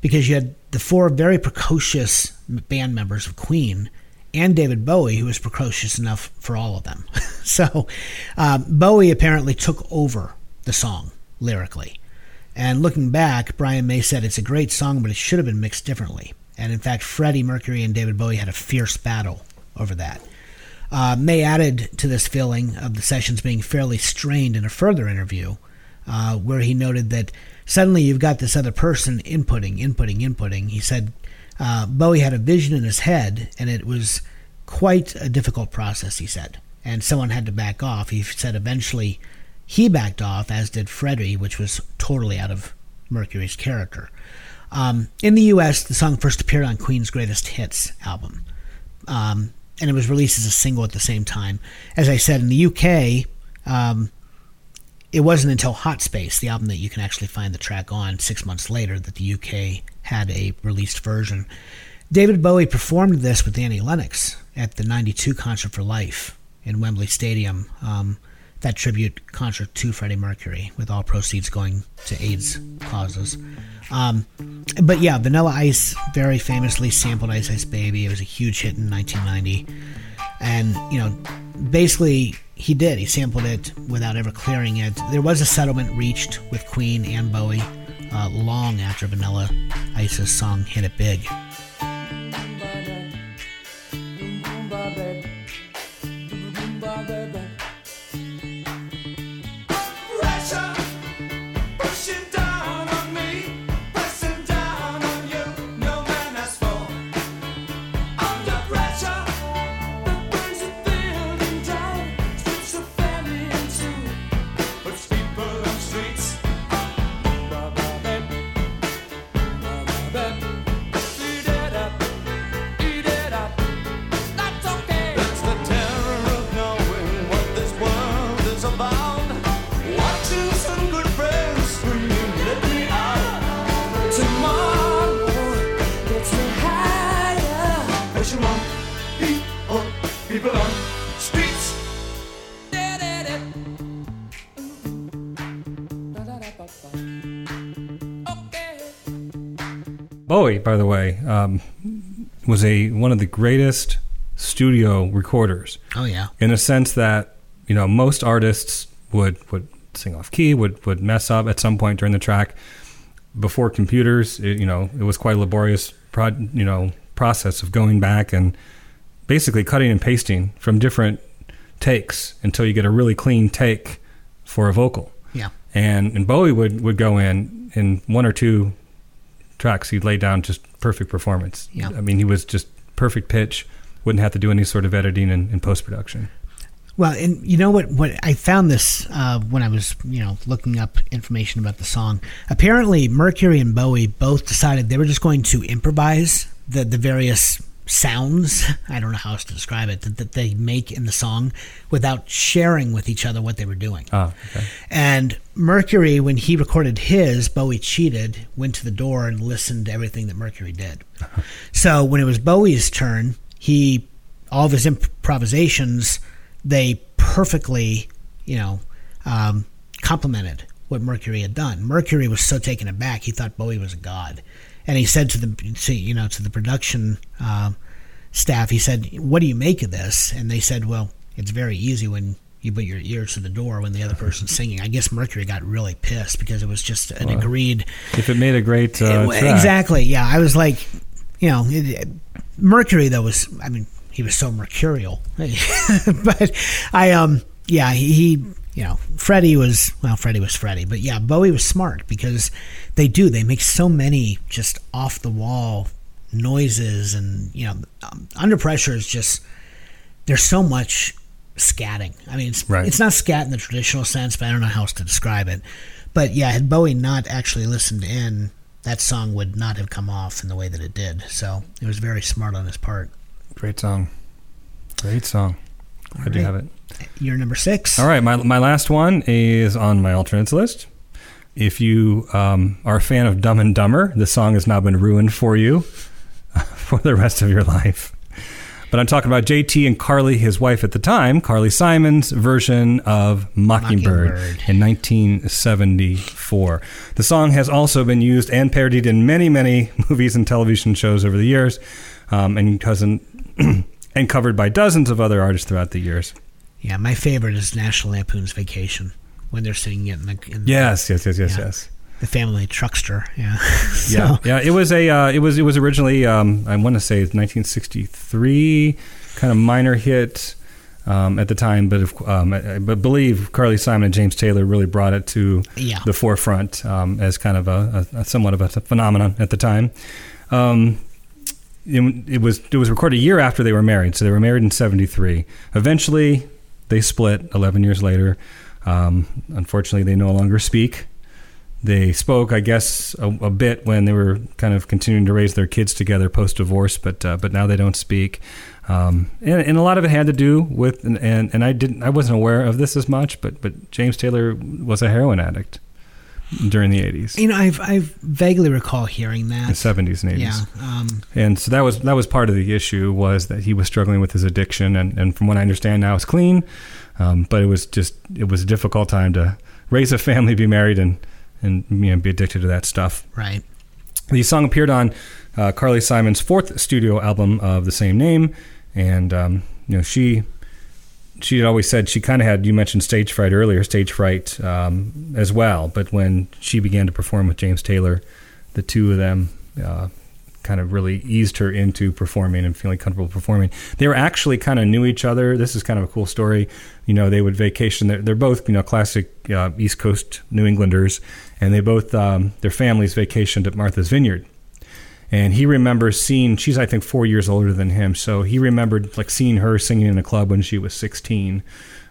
because you had the four very precocious band members of Queen and David Bowie, who was precocious enough for all of them. so um, Bowie apparently took over the song lyrically. And looking back, Brian May said it's a great song, but it should have been mixed differently. And in fact, Freddie Mercury and David Bowie had a fierce battle over that. Uh, May added to this feeling of the sessions being fairly strained in a further interview, uh, where he noted that suddenly you've got this other person inputting, inputting, inputting. He said uh, Bowie had a vision in his head, and it was quite a difficult process, he said. And someone had to back off. He said eventually he backed off, as did Freddie, which was totally out of Mercury's character. Um, in the U.S., the song first appeared on Queen's Greatest Hits album, um, and it was released as a single at the same time. As I said, in the U.K., um, it wasn't until Hot Space, the album that you can actually find the track on, six months later, that the UK had a released version. David Bowie performed this with Annie Lennox at the 92 Concert for Life in Wembley Stadium. Um, that tribute concert to Freddie Mercury, with all proceeds going to AIDS causes. Um, but yeah, Vanilla Ice very famously sampled Ice Ice Baby. It was a huge hit in 1990. And, you know, basically he did. He sampled it without ever clearing it. There was a settlement reached with Queen and Bowie uh, long after Vanilla Ice's song hit it big. By the way, um, was a one of the greatest studio recorders. Oh, yeah. in a sense that you know most artists would would sing off key, would would mess up at some point during the track. Before computers, it, you know, it was quite a laborious, prod, you know, process of going back and basically cutting and pasting from different takes until you get a really clean take for a vocal. Yeah. And and Bowie would would go in in one or two tracks. He laid down just perfect performance. Yeah. I mean, he was just perfect pitch. Wouldn't have to do any sort of editing and, and post production. Well, and you know what? What I found this uh, when I was, you know, looking up information about the song. Apparently, Mercury and Bowie both decided they were just going to improvise the the various sounds. I don't know how else to describe it that, that they make in the song without sharing with each other what they were doing. Oh, okay. And Mercury, when he recorded his, Bowie cheated, went to the door and listened to everything that Mercury did. so when it was Bowie's turn, he all of his improvisations they perfectly, you know, um, complemented what Mercury had done. Mercury was so taken aback he thought Bowie was a god, and he said to the to, you know to the production uh, staff, he said, "What do you make of this?" And they said, "Well, it's very easy when." You put your ears to the door when the other person's singing. I guess Mercury got really pissed because it was just an agreed. If it made a great uh, It- exactly. Yeah, I was like, you know, it, Mercury though was. I mean, he was so mercurial, but I um yeah he, he you know Freddie was well Freddie was Freddie, but yeah Bowie was smart because they do they make so many just off the wall noises and you know um, under pressure is just there's so much scatting. I mean, it's, Right. it's not scat in the traditional sense, but I don't know how else to describe it. But yeah, had Bowie not actually listened in, that song would not have come off in the way that it did. So it was very smart on his part. great song, great song. Glad to right. have it. You're number six. All right, my my last one is on my alternates list. If you um, are a fan of Dumb and Dumber, the song has now been ruined for you for the rest of your life. But I'm talking about JT and Carly, his wife at the time, Carly Simon's version of Mockingbird, Mockingbird. in 1974. The song has also been used and parodied in many, many movies and television shows over the years, um, and cousin. and covered by dozens of other artists throughout the years. Yeah, my favorite is National Lampoon's Vacation when they're singing it in the, in the- Yes, yes, yes, yes, Yeah. yes. the family truckster. Yeah. Yeah, So- yeah. It was a. Uh, it was. It was originally. Um, I want to say 1963, kind of minor hit um, at the time, but if, um, I, I believe Carly Simon and James Taylor really brought it to Yeah. the forefront um, as kind of a, a, a somewhat of a phenomenon at the time. It, it was it was recorded a year after they were married, so they were married in '73. Eventually, they split 11 years later. Um, unfortunately, they no longer speak. They spoke, I guess, a, a bit when they were kind of continuing to raise their kids together post divorce, but uh, but now they don't speak. Um, and, and a lot of it had to do with, and, and, and I didn't, I wasn't aware of this as much, but but James Taylor was a heroin addict during the 80s, You know, I've I vaguely recall hearing that. the that. 70s and 80s. Yeah. Um, and so that was that was part of the issue was that he was struggling with his addiction and, and from what I understand now it's clean um, but it was just it was a difficult time to raise a family be married and and you know be addicted to that stuff right. the song appeared on uh, Carly Simon's fourth studio album of the same name and um, you know she she always said she kind of had you mentioned stage fright earlier stage fright um, as well. But when she began to perform with James Taylor the two of them uh, kind of really eased her into performing and feeling comfortable performing. They were actually kind of knew each other. This is kind of a cool story. You know they would vacation. They're, they're both you know classic uh, east coast new englanders and they both um, their families vacationed at martha's vineyard and he remembers seeing she's i think four years older than him. So he remembered like seeing her singing in a club when she was 16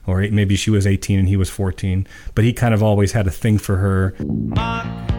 or maybe she was 18 and he was 14 but he kind of always had a thing for her. Mock,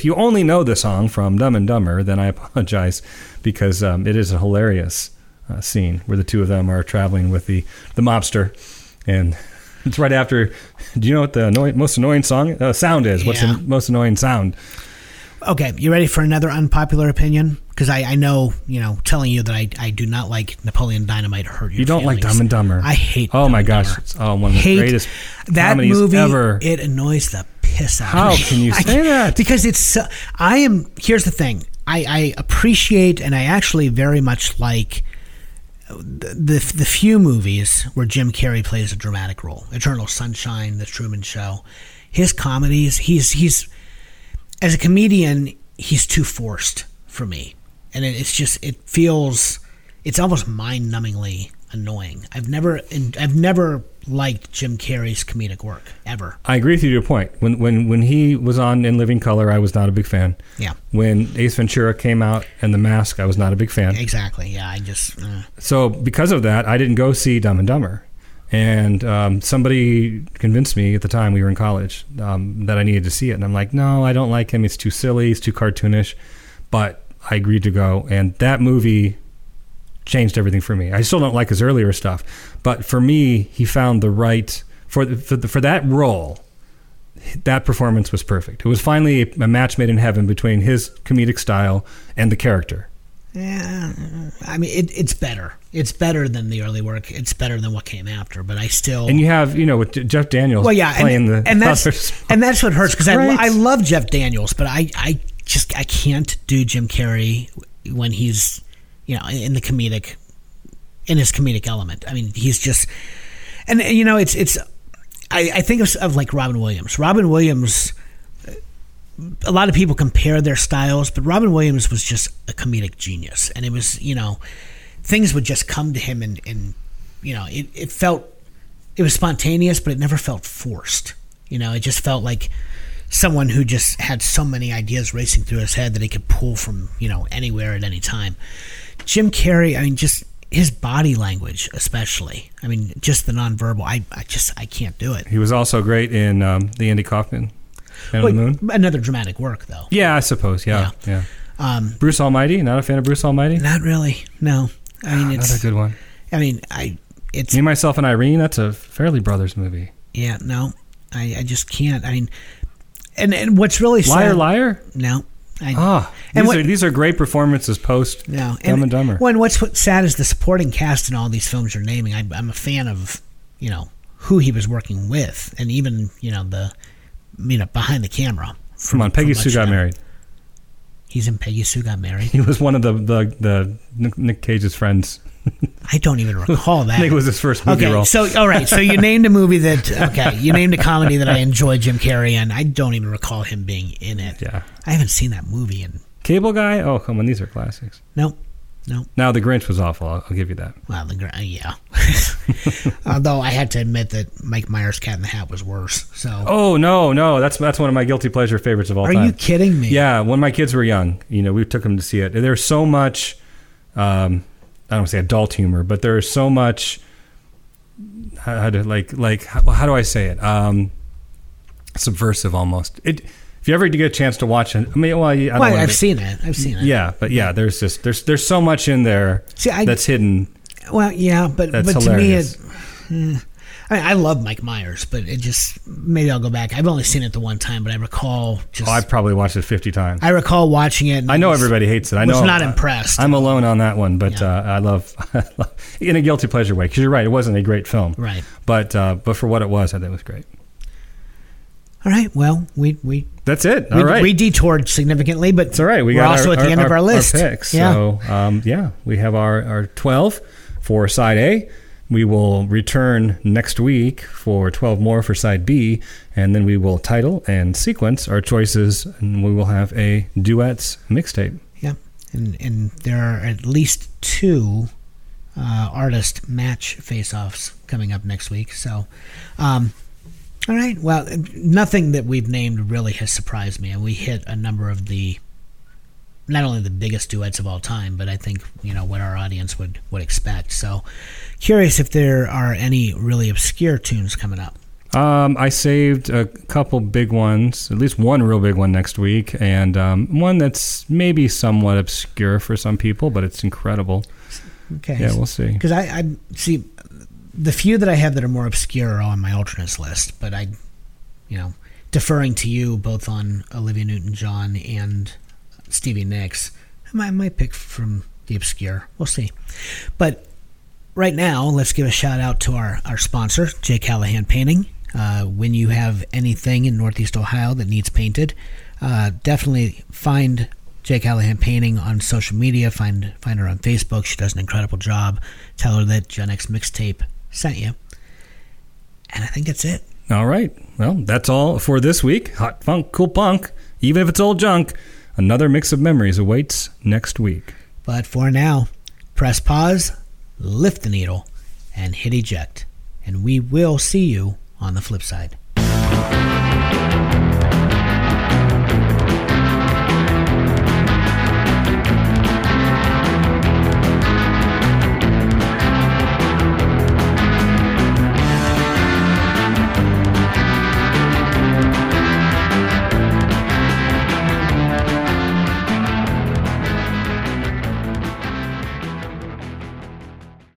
if you only know the song from Dumb and Dumber, then I apologize because um, it is a hilarious uh, scene where the two of them are traveling with the, the mobster. And it's right after. Do you know what the annoying, most annoying song uh, sound is? What's Yeah. the most annoying sound? Okay, you ready for another unpopular opinion? Because I, I know, you know, telling you that I, I do not like Napoleon Dynamite hurt your You don't like. Dumb and Dumber. I hate. Oh Dumb my gosh! It's oh, one of the Hate greatest that movie. ever. It annoys the piss out. How of me. How can you say can't- that? Because it's. So, I am. Here's the thing. I, I appreciate and I actually very much like the, the the few movies where Jim Carrey plays a dramatic role. Eternal Sunshine, The Truman Show. His comedies. He's he's as a comedian, he's too forced for me, and it, it's just it feels it's almost mind-numbingly annoying. I've never I've never liked Jim Carrey's comedic work ever. I agree with you to your point. When when when he was on In Living Color, I was not a big fan. Yeah, When Ace Ventura came out and The Mask, I was not a big fan. exactly. Yeah, I just uh, So because of that, I didn't go see Dumb and Dumber. And um, somebody convinced me at the time we were in college um, that I needed to see it, and I'm like, no, I don't like him. It's too silly. It's too cartoonish. But I agreed to go, and that movie changed everything for me. I still don't like his earlier stuff, but for me, he found the right for the, for, the, for that role. that performance was perfect. It was finally a match made in heaven between his comedic style and the character. Yeah, I mean, it, it's better. It's better than the early work. It's better than what came after. But I still. And you have, you know, with Jeff Daniels well, yeah, playing and, the and that's others. and that's what hurts because I, I love Jeff Daniels, but I I just I can't do Jim Carrey when he's you know in the comedic in his comedic element. I mean, he's just and, you know it's it's I, I think of, of like Robin Williams. Robin Williams. A lot of people compare their styles, but Robin Williams was just a comedic genius, and it was you know things would just come to him and, and you know it, it felt it was spontaneous but it never felt forced you know it just felt like someone who just had so many ideas racing through his head that he could pull from you know anywhere at any time jim carrey i mean just his body language especially i mean just the nonverbal i, I just i can't do it He was also great in um, the Andy Kaufman Man on the Moon. Another dramatic work though Yeah, I suppose. Yeah, yeah. um Bruce Almighty. Not a fan of Bruce Almighty. not really no i mean it's Another it's good one. i mean i it's Me, myself, and Irene. That's a Farrelly Brothers movie. yeah no i i just can't i mean and and what's really Liar, sad, liar. Liar? No I, Ah, And these what- are these are great performances post No, Dumb and Dumber. When what's what sad is the supporting cast in all these films you're naming. I, I'm a fan of, you know, who he was working with, and even you know the, you know, behind the camera. Come on, Peggy Sue got married. He's in Peggy Sue got married. He was one of the the, the Nick Cage's friends. I don't even recall that. I think it was his first movie okay, role. so all right, so you named a movie that okay, you named a comedy that I enjoy Jim Carrey, and I don't even recall him being in it. yeah, I haven't seen that movie, and Cable Guy. Oh, come on, these are classics. nope, nope. Now the Grinch was awful. I'll, I'll give you that. Well, the Grinch, yeah. Although I had to admit that Mike Myers' Cat in the Hat was worse. So, Oh no, no, that's that's one of my guilty pleasure favorites of all are time. Are you kidding me? Yeah, when my kids were young, you know, we took them to see it. There's so much, um, I don't want to say adult humor, but there's so much. How, to like like how, how do I say it? Um, subversive almost. It. If you ever get a chance to watch it, I mean, well, I don't well I've seen it. I've seen it. Yeah, but yeah, there's just there's there's so much in there See, I- that's hidden. Well, yeah, but but hilarious. to me, it. I, mean, I love Mike Myers, but it just maybe I'll go back. I've only seen it the one time, but I recall just. Oh, I've probably watched it 50 times. I recall watching it. and I know was- everybody hates it. I was know. not impressed. I'm alone on that one, but Yeah. uh, I love, I love in a guilty pleasure way. Because you're right, it wasn't a great film, Right. But uh, but for what it was, I think it was great. All right. Well, we we That's it. we, All right, we detoured significantly, but it's all right. We are also our, at the our- end of our list. picks. Yeah. So um, yeah, we have our our 12 for side A. We will return next week for 12 more for side B, and then we will title and sequence our choices, and we will have a duets mixtape. Yeah, and and there are at least two uh, artist match face-offs coming up next week. So, um, all right. Well, nothing that we've named really has surprised me, and we hit a number of the not only the biggest duets of all time, but I think you know what our audience would would expect. So, curious if there are any really obscure tunes coming up. Um, I saved a couple big ones, at least one real big one next week, and um, one that's maybe somewhat obscure for some people, but it's incredible. Okay. Yeah, we'll see. Because I, I see the few that I have that are more obscure are on my alternates list, but I, you know, deferring to you both on Olivia Newton-John and Stevie Nicks, I might, pick from the obscure. We'll see. But right now, let's give a shout out to our, our sponsor, J. Callahan Painting. Uh, when you have anything in Northeast Ohio that needs painted, uh, definitely find J. Callahan Painting on social media. Find find her on Facebook. She does an incredible job. Tell her that Gen X Mixtape sent you. And I think that's it. All right. Well, that's all for this week. Hot funk, cool punk, even if it's old junk. Another mix of memories awaits next week. But for now, press pause, lift the needle, and hit eject. And we will see you on the flip side.